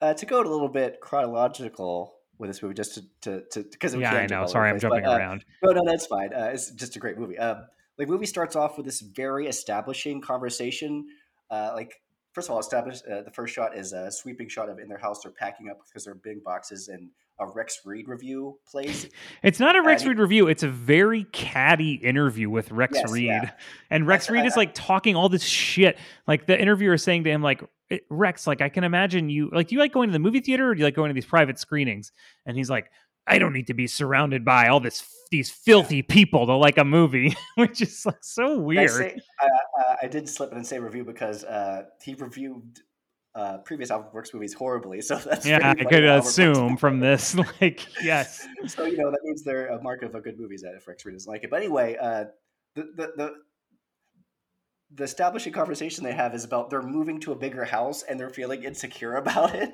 Uh, to go a little bit chronological with this movie, just to to because yeah i know sorry i'm jumping around No, no, that's fine. Uh, it's just a great movie. Um, the movie starts off with this very establishing conversation. Uh, like first of all, established uh, the first shot is a sweeping shot of in their house. They're packing up because they're big boxes, and a Rex Reed review plays. It's not a Uh, Rex he- Reed review. It's a very catty interview with Rex Yes, Reed. yeah. And Rex Reed is like talking all this shit. Like the interviewer is saying to him, like, "Eh, Rex, like I can imagine you like do you like going to the movie theater or do you like going to these private screenings? And he's like, I don't need to be surrounded by all this these filthy people to like a movie, [LAUGHS] which is like so I, weird. say, uh, uh, I did slip in and say review because uh, he reviewed uh, previous Albert Brooks movies horribly. So [LAUGHS] that's yeah, I could assume from this, [LAUGHS] like, yes. [LAUGHS] so you know that means they're a mark of a good movies that if Rex Reed doesn't like it. But anyway, uh, the, the the the establishing conversation they have is about they're moving to a bigger house and they're feeling insecure about it.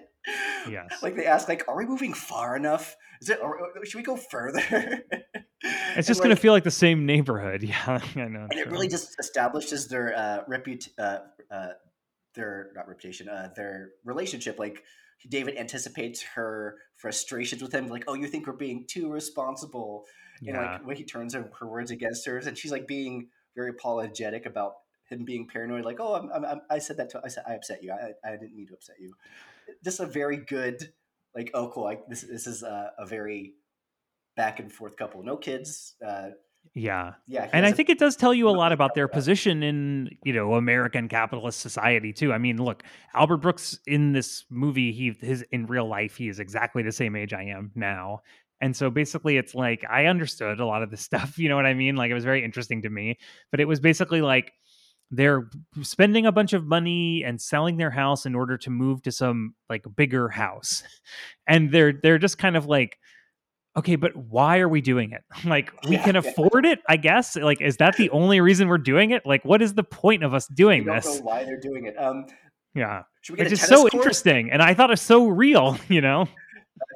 Yes. Like they ask, like, "Are we moving far enough? Is it? Or, should we go further?" It's just gonna feel like the same neighborhood. Yeah, I know. and it really just establishes their uh, reput uh, uh, their not reputation, uh, their relationship. Like David anticipates her frustrations with him, like, "Oh, you think we're being too responsible?" And Yeah. like when he turns her, her words against her, and she's like being very apologetic about him being paranoid, like, "Oh, I'm, I'm, I'm- said that to, I said I upset you. I, I didn't mean to upset you." Just a very good, like, oh, cool. Like this, this is a, a very back and forth couple. No kids. Uh, Yeah. yeah, And I a- think it does tell you a lot about their position in, you know, American capitalist society too. I mean, look, Albert Brooks in this movie, he his in real life, he is exactly the same age I am now. And so basically it's like I understood a lot of this [LAUGHS] stuff, you know what I mean? Like it was very interesting to me, but it was basically like they're spending a bunch of money and selling their house in order to move to some like bigger house. [LAUGHS] And they're they're just kind of like okay, but why are we doing it? [LAUGHS] Like we Yeah, can yeah. afford it, I guess. Like is that the only reason we're doing it? Like what is the point of us doing we don't this? know why they're doing it. Um, Yeah. should we get Which is so court? interesting and I thought it's so real, [LAUGHS] you know.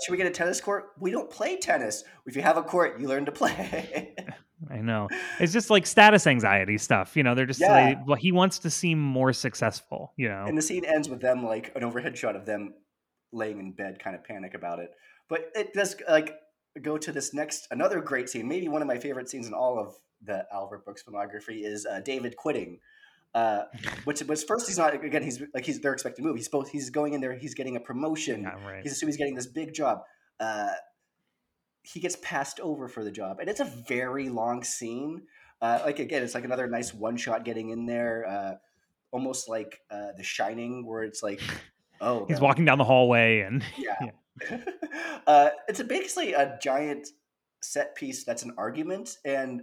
Should we get a tennis court? We don't play tennis. If you have a court, you learn to play. [LAUGHS] I know. It's just like status anxiety stuff, you know. They're just Yeah. like, well, he wants to seem more successful, you know. and the scene ends with them like an overhead shot of them laying in bed, kind of panic about it. But it does like go to this next another great scene. Maybe one of my favorite scenes in all of the Albert Brooks filmography is uh, David quitting. Uh, [LAUGHS] which was first he's not again he's like he's they're expecting to move. He's both he's going in there. He's getting a promotion. Yeah, right. He's assuming he's getting this big job. Uh, he gets passed over for the job, and it's a very long scene. Uh, like again, it's like another nice one shot getting in there, uh, almost like uh, The Shining, where it's like, [LAUGHS] oh, He's walking down the hallway and [LAUGHS] yeah. [LAUGHS] uh, it's a, basically a giant set piece that's an argument, and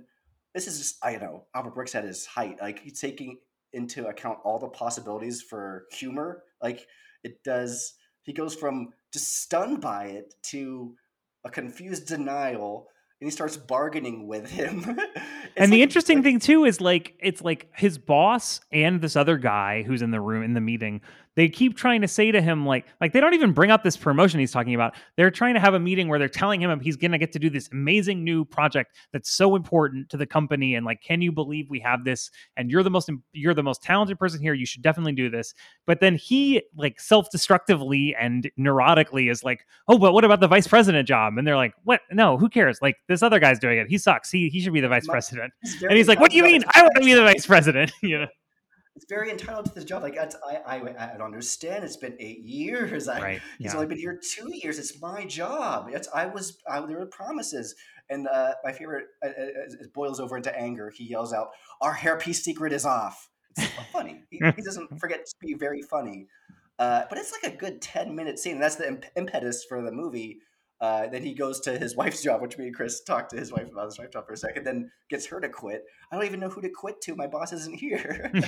this is just I don't know Albert Brooks at his height. Like he's taking into account all the possibilities for humor. Like it does. He goes from just stunned by it to a confused denial, and he starts bargaining with him. [LAUGHS] And the like- interesting like- thing too is like it's like his boss and this other guy who's in the room in the meeting they keep trying to say to him like like they don't even bring up this promotion he's talking about. They're trying to have a meeting where they're telling him he's going to get to do this amazing new project that's so important to the company and like can you believe we have this? And you're the most you're the most talented person here. You should definitely do this. But then he like self-destructively and neurotically is like oh but what about the vice president job? And they're like what? No who cares? Like this other guy's doing it. He sucks. He, he should be the vice My- president. and he's like, "What do you mean? I want to be the vice president." [LAUGHS] you know, It's very entitled to this job. Like that's, I, I, I don't understand. It's been eight years. I, right? He's Yeah. only been here two years. It's my job. It's I was I, there were promises, and uh, my favorite uh, uh, it boils over into anger. He yells out, "Our hairpiece secret is off." It's funny. He, [LAUGHS] he doesn't forget to be very funny, uh, but it's like a good ten minute scene. And that's the imp- impetus for the movie. Uh, then he goes to his [LAUGHS] wife's job, which me and Chris talked to his wife about his wife's job for a second. Then gets her to quit. I don't even know who to quit to. My boss isn't here. [LAUGHS]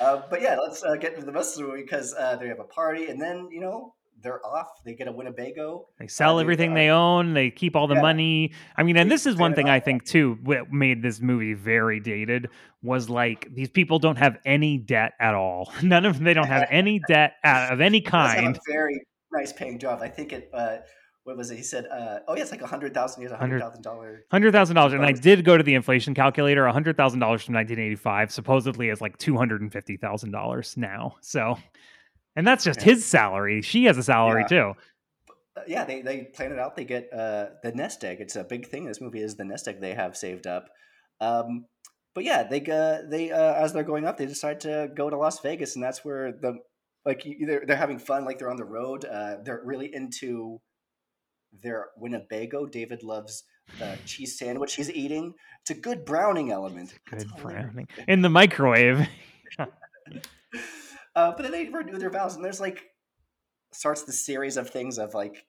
uh, but yeah, let's uh, get into the rest of the movie because uh, they have a party, and then you know they're off. They get a Winnebago. They sell they, everything uh, they own. They keep all the yeah. money. I mean, and this is one thing I think too. What made this movie very dated was like these people don't have any debt at all. [LAUGHS] None of them. They don't have [LAUGHS] any debt uh, of any He does have kind. a very nice paying job. I think it. Uh, what was it? He said, uh, "Oh yeah, it's like a hundred thousand. A hundred thousand dollars, Hundred thousand dollars, and I did go to the inflation calculator. hundred thousand dollars from 1985 supposedly is like two hundred and fifty thousand dollars now. So, and that's just Yeah. his salary. She has a salary Yeah. too. Uh, yeah, they they plan it out. They get uh, the nest egg. It's a big thing in this movie. Is the nest egg they have saved up. Um, but yeah, they uh, they uh, as they're going up, they decide to go to Las Vegas, and that's where the like either they're having fun, like they're on the road. Uh, they're really into their Winnebago. David loves the cheese sandwich he's eating. It's a good browning element. Good browning in the microwave. [LAUGHS] Uh, but then they renew their vows, and there's like starts the series of things of like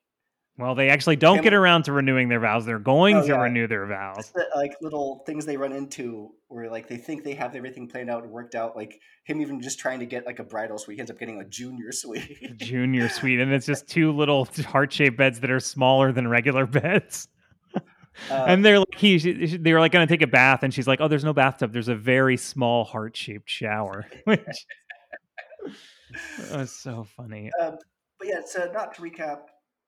Well, they actually don't Him- get around to renewing their vows. They're going Oh, to yeah. renew their vows. the, like little things they run into where like they think they have everything planned out and worked out. Like him even just trying to get like a bridal suite, he ends up getting a junior [LAUGHS] suite. Junior suite, and it's just [LAUGHS] two little heart shaped beds that are smaller than regular [LAUGHS] beds. Uh, and they're like, he, she- she- they were like going to take a bath, and she's like, "Oh, there's no bathtub. There's a very small heart shaped shower." Which was so funny. Um, but yeah, so not to recap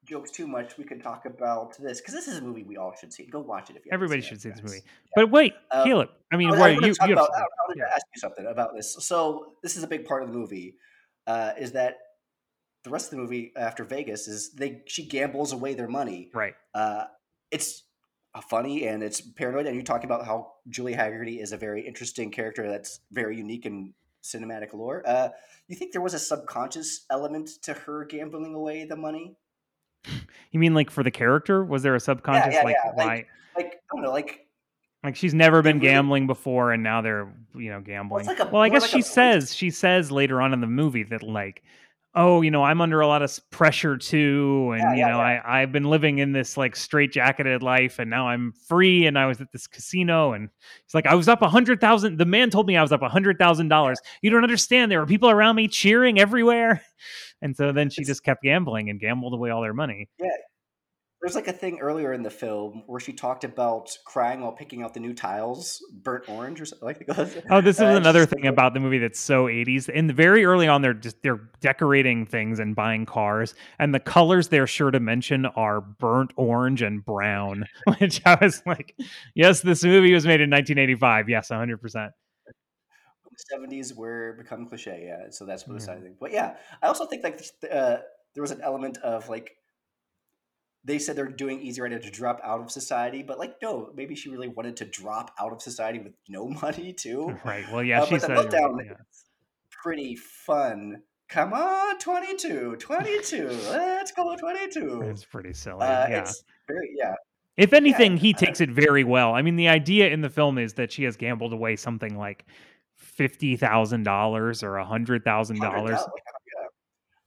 jokes too much, we could talk about this because this is a movie we all should see. Go watch it if you. Everybody seen should it, see this movie. But wait, Um, Caleb. I mean, I what you, to talk you have about- I wanted to ask you something about this. So this is a big part of the movie. Uh, is that the rest of the movie after Vegas is they she gambles away their money. right? Uh, it's funny and it's paranoid, and you talk about how Julie Hagerty is a very interesting character that's very unique in cinematic lore. Uh, you think there was a subconscious element to her gambling away the money? You mean like for the character? Was there a subconscious yeah, like yeah, why? like- Like I don't know, like Like she's never been really- gambling before, and now they're you know gambling. like a- well, I guess like she says she says later on in the movie that like, oh, you know, I'm under a lot of pressure too, and Yeah, you yeah, know, I I've been living in this like straitjacketed life, and now I'm free, and I was at this casino, and it's like I was up a hundred thousand. The man told me I was up a hundred thousand dollars. You don't understand. There were people around me cheering everywhere, [LAUGHS] and so then she It's- just kept gambling and gambled away all their money. There's like a thing earlier in the film where she talked about crying while picking out the new tiles, burnt orange or something like [LAUGHS] that. Oh, this is Uh, another thing about the movie that's so 80s. In the very early on, they're just they're decorating things and buying cars, and the colors they're sure to mention are burnt orange and brown. [LAUGHS] Which I was like, yes, this movie was made in 1985. Yes, 100. percent the 70s were become cliche, yeah. So that's what the Yeah. side thing. But yeah, I also think like uh, there was an element of like they said they're doing Easy Rider to drop out of society, but like no, maybe she really wanted to drop out of society with no [LAUGHS] money too. [LAUGHS] Right. Well, yeah, Uh, she but the you're right, yeah. Pretty fun. Come on, 22, 22. Let's go 22. [LAUGHS] It's pretty silly. Uh, yeah. It's very yeah. If anything, he uh, takes it very well. I mean, the idea in the film is that she has gambled away something like fifty thousand dollars or a hundred thousand dollars.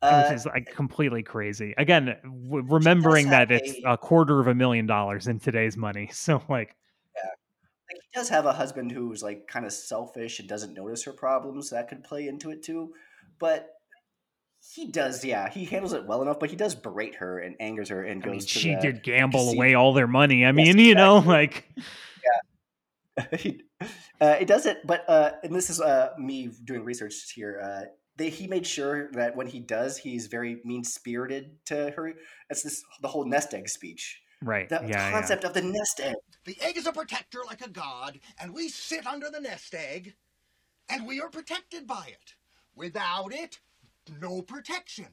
$100, which Uh, is like completely crazy. Again, w- remembering that it's a- a quarter of a million dollars in today's money. [LAUGHS] So like, like he does have a husband who's like kind of selfish and doesn't notice her problems. That could play into it too. But he does, yeah, he handles it well enough. But he does berate her and angers her and I goes mean, she did gamble casino. away all their money. I Yes, mean, you know, like yeah. [LAUGHS] uh, it does it, but uh, and this is uh, me doing research here. They, he made sure that when he does, he's very mean spirited to her. It's this the whole nest egg speech. right, The yeah, yeah. concept of the nest egg. The egg is a protector like a god, and we sit under the nest egg, and we are protected by it. Without it, no protection.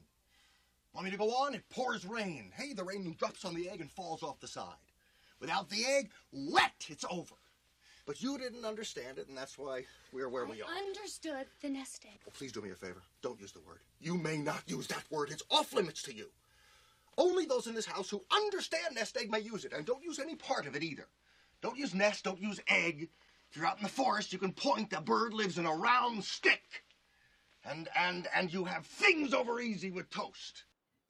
Want me to go on? It pours rain. Hey, the rain drops on the egg and falls off the side. Without the egg, wet, it's over. But you didn't understand it, and that's why we're where we are. Understood the nest egg. Oh, please do me a favor. Don't use the word. You may not use that word. It's off limits to you. Only those in this house who understand nest egg may use it, and don't use any part of it either. Don't use nest, don't use egg. If you're out in the forest, you can point the bird lives in a round stick. And and and you have things over easy with toast.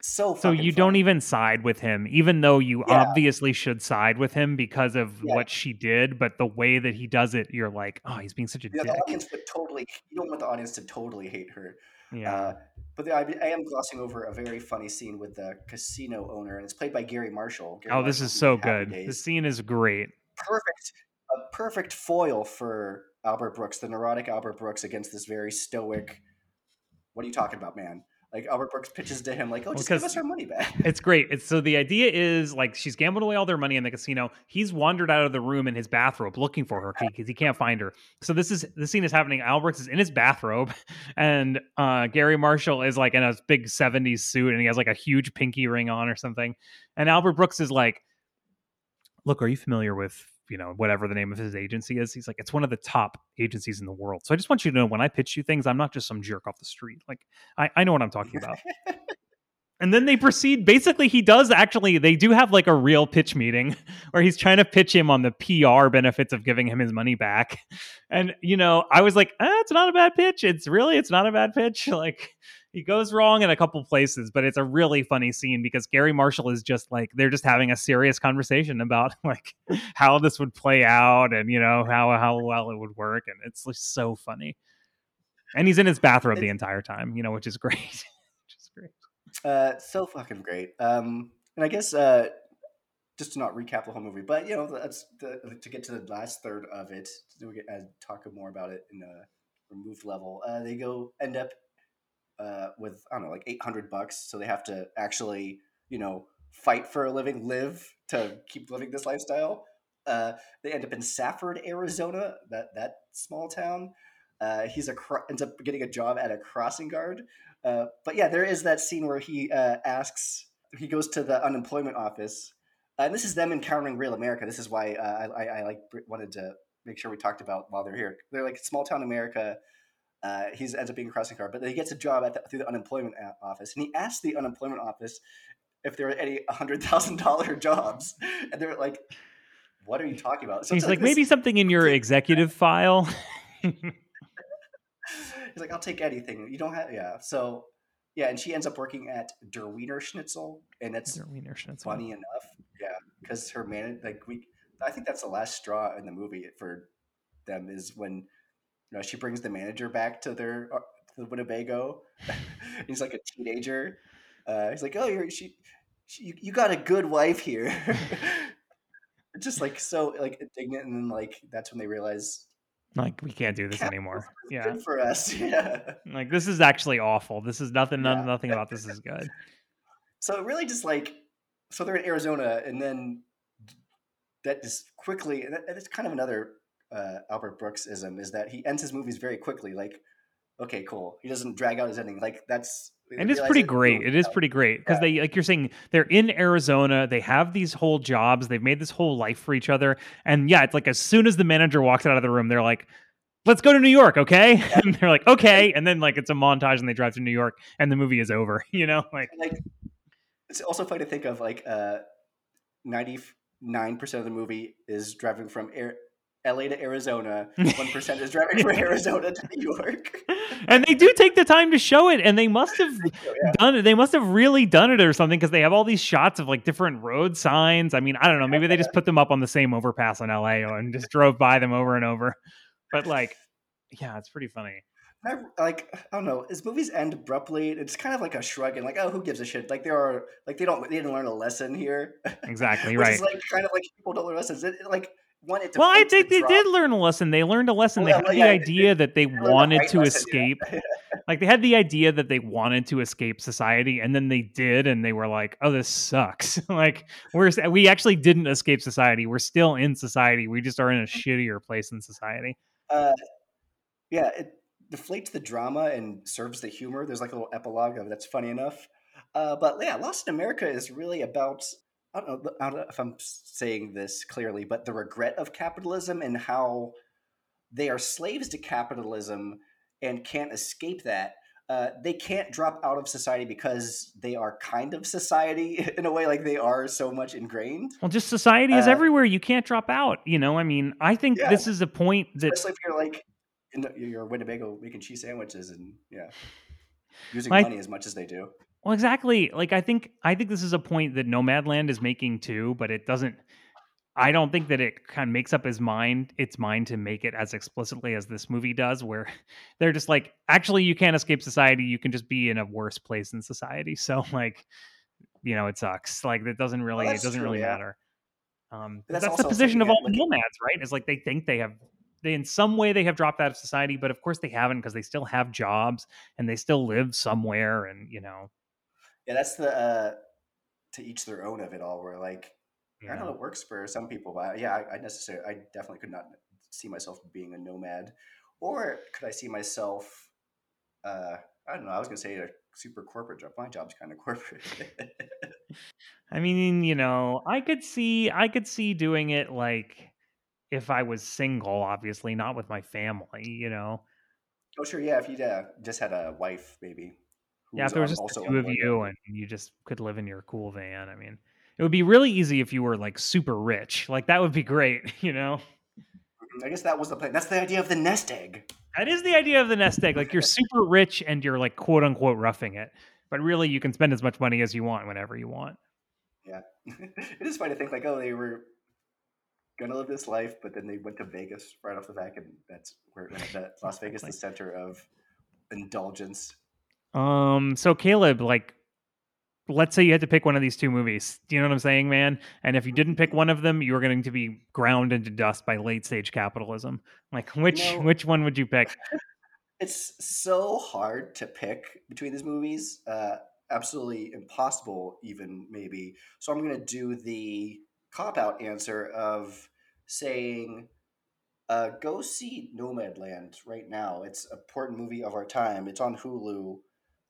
So So you don't even side with him, even though you Yeah. obviously should side with him because of Yeah. what she did. But the way that he does it, you're like, oh, he's being such a Yeah, the audience would totally. You don't want the audience to totally hate her. Yeah. Uh, but the, I, I am glossing over a very funny scene with the casino owner, and it's played by Garry Marshall. Gary oh, this is so good. The scene is great. perfect a perfect foil for Albert Brooks, the neurotic Albert Brooks against this very stoic. What are you talking about, man? Like Albert Brooks pitches to him, like, "Oh, Well, just give us our money back." It's great. It's so the idea is like she's gambled away all their money in the casino. He's wandered out of the room in his bathrobe looking for her because he can't find her. So this is the scene is happening. Albert Brooks is in his bathrobe, [LAUGHS] and uh, Garry Marshall is like in a big '70s suit, and he has like a huge pinky ring on or something. And Albert Brooks is like, "Look, are you familiar with?" You know, whatever the name of his agency is, he's like, it's one of the top agencies in the world. So I just want you to know when I pitch you things, I'm not just some jerk off the street. Like, I, I know what I'm talking about. [LAUGHS] And then they proceed. Basically, he does actually. They do have like a real pitch meeting [LAUGHS] where he's trying to pitch him on the PR benefits of giving him his money back. [LAUGHS] And you know, I was like, eh, "It's not a bad pitch. It's really, it's not a bad pitch." Like he goes wrong in a couple places, but it's a really funny scene because Garry Marshall is just like they're just having a serious conversation about [LAUGHS] like how this would play out and you know how how well it would work, and it's just so funny. And he's in his bathrobe the entire time, you know, which is great. [LAUGHS] which is great. Uh, so fucking great. Um, and I guess uh, just to not recap the whole movie, but you know, that's the, to get to the last third of it. To get, uh, talk more about it in a removed level. Uh, they go end up uh, with I don't know, like eight hundred bucks, so they have to actually, you know, fight for a living, live to keep living this lifestyle. Uh, they end up in Safford, Arizona, that that small town. Uh, he's a ends up getting a job at a crossing guard. Uh, but yeah, there is that scene where he uh, asks, he goes to the unemployment office, and this is them encountering real America. This is why uh, I, I, I, like wanted to make sure we talked about while they're here. They're like small town America. Uh, he ends up being a crossing guard, but he gets a job at the, through the unemployment office, and he asks the unemployment office if there are any [LAUGHS] hundred thousand dollar jobs, and they're like, "What are you talking about?" So He's like, like maybe something in your [LAUGHS] executive file. [LAUGHS] He's like, I'll take anything. You don't have, yeah. So, yeah, and she ends up working at Der Wienerschnitzel, and it's Der Wienerschnitzel. funny enough, yeah, because her man, like we, I think that's the last straw in the movie for them is when, you know, she brings the manager back to their uh, to the Winnebago. [LAUGHS] he's like a teenager. Uh, he's like, oh, you're she, she you got a good wife here. [LAUGHS] just like so like indignant, and then like that's when they realize like we can't do this anymore. Yeah, for us. [LAUGHS] Yeah, like this is actually awful. This is nothing. Yeah. Nothing about this is good. So it really just like so they're in Arizona, and then that just quickly. And it's kind of another uh, Albert Brooks ism is that he ends his movies very quickly. Like, okay, cool. He doesn't drag out his ending. Like that's and it's pretty great. It is pretty great because yeah. they, like you're saying, they're in Arizona. They have these whole jobs. They've made this whole life for each other. And yeah, it's like as soon as the manager walks out of the room, they're like, "Let's go to New York, okay?" Yeah. [LAUGHS] And they're like, "Okay." And then like it's a montage, and they drive to New York, and the movie is over. [LAUGHS] You know, like like it's also funny to think of like uh, ninety nine percent of the movie is driving from Air, LA to Arizona. [LAUGHS] One percent is driving from Arizona to New York. [LAUGHS] and they do take the time to show it, and they must have so, [LAUGHS] oh, yeah. done it. They must have really done it or something because they have all these shots of like different road signs. I mean, I don't know. Maybe they just put them up on the same overpass in LA and just drove by them over and over. But like, yeah, it's pretty funny. I, like I don't know. His movies end abruptly. It's kind of like a shrug and like, oh, who gives a shit? Like there are like they don't they didn't learn a lesson here. Exactly right. like kind of like people don't learn lessons. It, like wanted to. Well, I think the they drop. did learn a lesson. They learned a lesson. Well, they had yeah, the idea that they, they wanted right to escape. [LAUGHS] Like they had the idea that they wanted to escape society, and then they did, and they were like, "Oh, this sucks." [LAUGHS] like we're we actually didn't escape society. We're still in society. We just are in a shittier place in society. Uh, yeah, it deflates the drama and serves the humor. There's like a little epilogue of that's funny enough. Uh, but yeah, Lost in America is really about I don't, know, I don't know if I'm saying this clearly, but the regret of capitalism and how they are slaves to capitalism and can't escape that. Uh, they can't drop out of society because they are kind of society [LAUGHS] in a way, like they are so much ingrained. Well, just society is uh, everywhere. You can't drop out. You know, I mean, I think yeah. this is a point that, especially if you're like in the, you're Winnebago making cheese sandwiches and yeah, using money as much as they do. Well, exactly. Like I think I think this is a point that Nomadland is making too, but it doesn't. I don't think that it kind of makes up his mind, its mind to make it as explicitly as this movie does, where [LAUGHS] they're just like, actually, you can't escape society. You can just be in a worse place in society. [LAUGHS] So, like, you know, it sucks. Like, it doesn't really, well, it doesn't true, really yeah. matter. Um, that's, that's the position of all the nomads, right? Is like they think they have they in some way they have dropped out of society, but of course they haven't because they still have jobs and they still live somewhere, and you know yeah, that's the uh, to each their own of it all. Where like yeah. I don't know it works for some people, but yeah, I, I necessarily, I definitely could not see myself being a nomad, or could I see myself? Uh, I don't know. I was gonna say a super corporate job. My job's kind of [LAUGHS] corporate. I mean, you know, I could see, I could see doing it like if I was single, obviously, not with my family. You know. Oh sure, yeah. If you uh, just had a wife, maybe Yeah, if there was just the two of you and you just could live in your cool van, I mean, it would be really easy if you were like super rich. Like that would be great, [LAUGHS] you know. Mm-hmm, I guess that was the plan. That's the idea of the nest egg. That is the idea of the nest egg. Like you're super rich and you're like quote unquote roughing it, but really you can spend as much money as you want whenever you want. Yeah, [LAUGHS] it is funny to think like, oh, they were gonna live this life, but then they went to Vegas right off the back, and that's where that Las Vegas, the center of indulgence. Um, so Caleb, like, let's say you had to pick one of these two movies. Do you know what I'm saying, man? And if you didn't pick one of them, you were going to be ground into dust by late stage capitalism. Like, which know- which one would you pick? [LAUGHS] It's so hard to pick between these movies. Uh, absolutely impossible, even maybe. So I'm gonna do the cop out answer of saying, uh, "Go see Nomadland right now. It's an important movie of our time. It's on Hulu.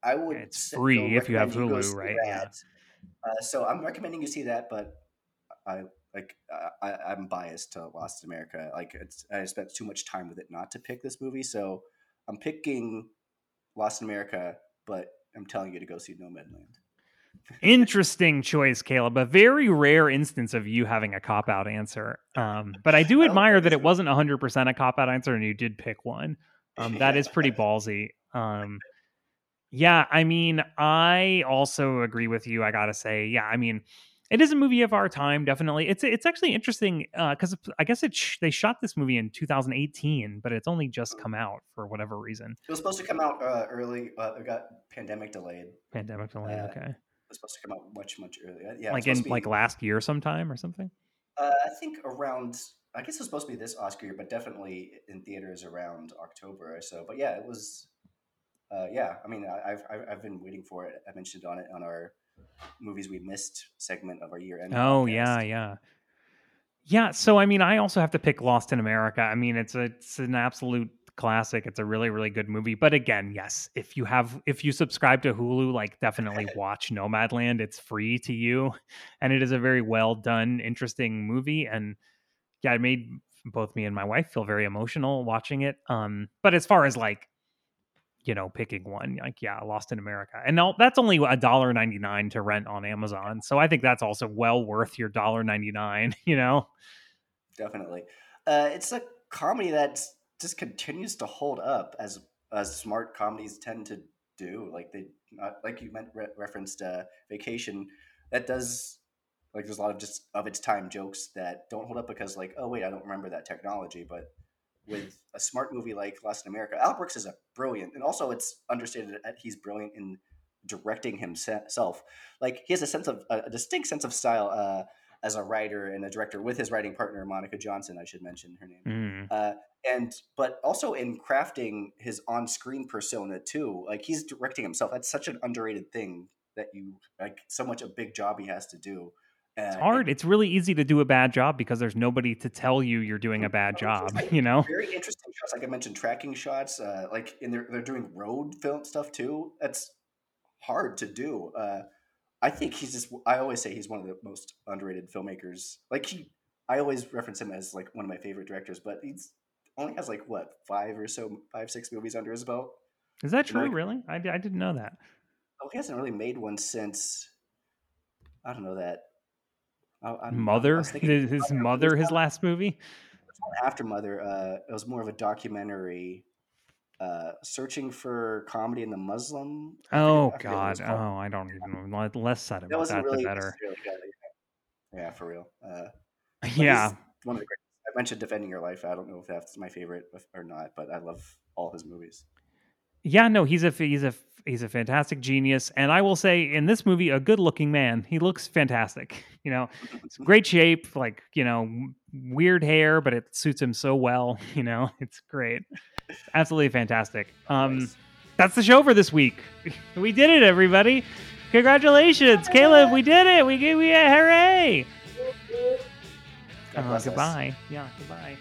I would. It's say- free if you have Hulu, right? Yeah. Uh, so I'm recommending you see that, but I like I, I'm biased to Lost in America. Like it's I spent too much time with it not to pick this movie, so I'm picking Lost in America, but I'm telling you to go see Nomadland. Interesting choice, Caleb. A very rare instance of you having a cop out answer. Um, but I do [LAUGHS] admire think that it wasn't 100% a cop out answer and you did pick one. Um, that is pretty [LAUGHS] ballsy. Um, yeah, I mean, I also agree with you. I gotta say, yeah, I mean, it is a movie of our time, definitely. It's it's actually interesting because I guess it sh- they shot this movie in 2018, but it's only just come out for whatever reason. It was supposed to come out uh, early. Uh, it got pandemic delayed. Pandemic delayed. Uh, okay, It was supposed to come out much much earlier. Yeah, like in be- like last year sometime or something. Uh, I think around. I guess it was supposed to be this Oscar year, but definitely in theaters around October or so. But yeah, it was. Uh, yeah, I mean, I, I've I've I've been waiting for it. I mentioned on it on our movies we missed segment of our year end. Oh podcast. yeah, yeah. Yeah, so I mean I also have to pick Lost in America. I mean it's a, it's an absolute classic. It's a really really good movie. But again, yes, if you have if you subscribe to Hulu, like definitely [LAUGHS] watch Nomadland. It's free to you and it is a very well done interesting movie and yeah, it made both me and my wife feel very emotional watching it. Um but as far as like you know, picking one. Like, yeah, Lost in America, and now that's only a dollar ninety nine to rent on Amazon. So I think that's also well worth your dollar ninety nine. [LAUGHS] You know, definitely. Uh, it's a comedy that just continues to hold up as as smart comedies tend to do. Like they, not, like you meant re- referenced uh, Vacation, that does like there's a lot of just of its time jokes that don't hold up because like oh wait I don't remember that technology, but with a smart movie like Lost in America, Al Brooks is a brilliant, and also it's understated that he's brilliant in directing himself. Like he has a sense of a distinct sense of style. Uh, as a writer and a director with his writing partner Monica Johnson, I should mention her name. Mm. Uh, and but also in crafting his on-screen persona too. Like he's directing himself. That's such an underrated thing that you like. So much a big job he has to do. Uh, it's hard. It's really easy to do a bad job because there's nobody to tell you you're doing a bad job. You know, very interesting shots. Like I mentioned, tracking shots. Uh, like in they're they're doing road film stuff too. That's hard to do. Uh, I think he's just. I always say he's one of the most underrated filmmakers. Like he, I always reference him as like one of my favorite directors, but he's only has like what five or so, five six movies under his belt. is that true? like- Really? I, I didn't know that. Oh, he hasn't really made one since. I don't know that. I, I'm- I Mother, thinking- his, his mother, his last movie. after Mother, uh, it was more of a documentary, uh, searching for comedy in the Muslim. I Oh I forget what it was God. Oh, I don't even know. Le- Less said about wasn't that, really the better. good. Yeah, Yeah, for real. Uh, [LAUGHS] Yeah. one of the great. I mentioned Defending Your Life. I don't know if that's my favorite or not, but I love all his movies. Yeah, no, he's a he's a he's a fantastic genius, and I will say in this movie, a good-looking man. He looks fantastic. [LAUGHS] You know, it's [LAUGHS] great shape, like you know, weird hair, but it suits him so well. [LAUGHS] You know, it's great, absolutely fantastic. Um, Nice. that's the show for this week. We did it, everybody! Congratulations, Caleb. We did it. We we hooray! God Uh, us. goodbye. Yeah, goodbye.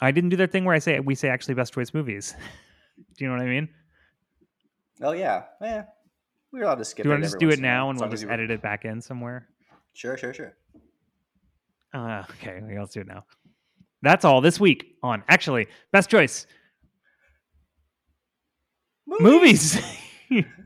I didn't do that thing where I say we say actually best choice movies. [LAUGHS] do you know what I mean? Oh yeah, yeah. We're allowed to skip. Do you want to just do it in a while, now and we'll just edit it back in somewhere? Sure, sure, sure. Uh, okay, okay, let's do it now. That's all this week on actually best choice movies. [LAUGHS]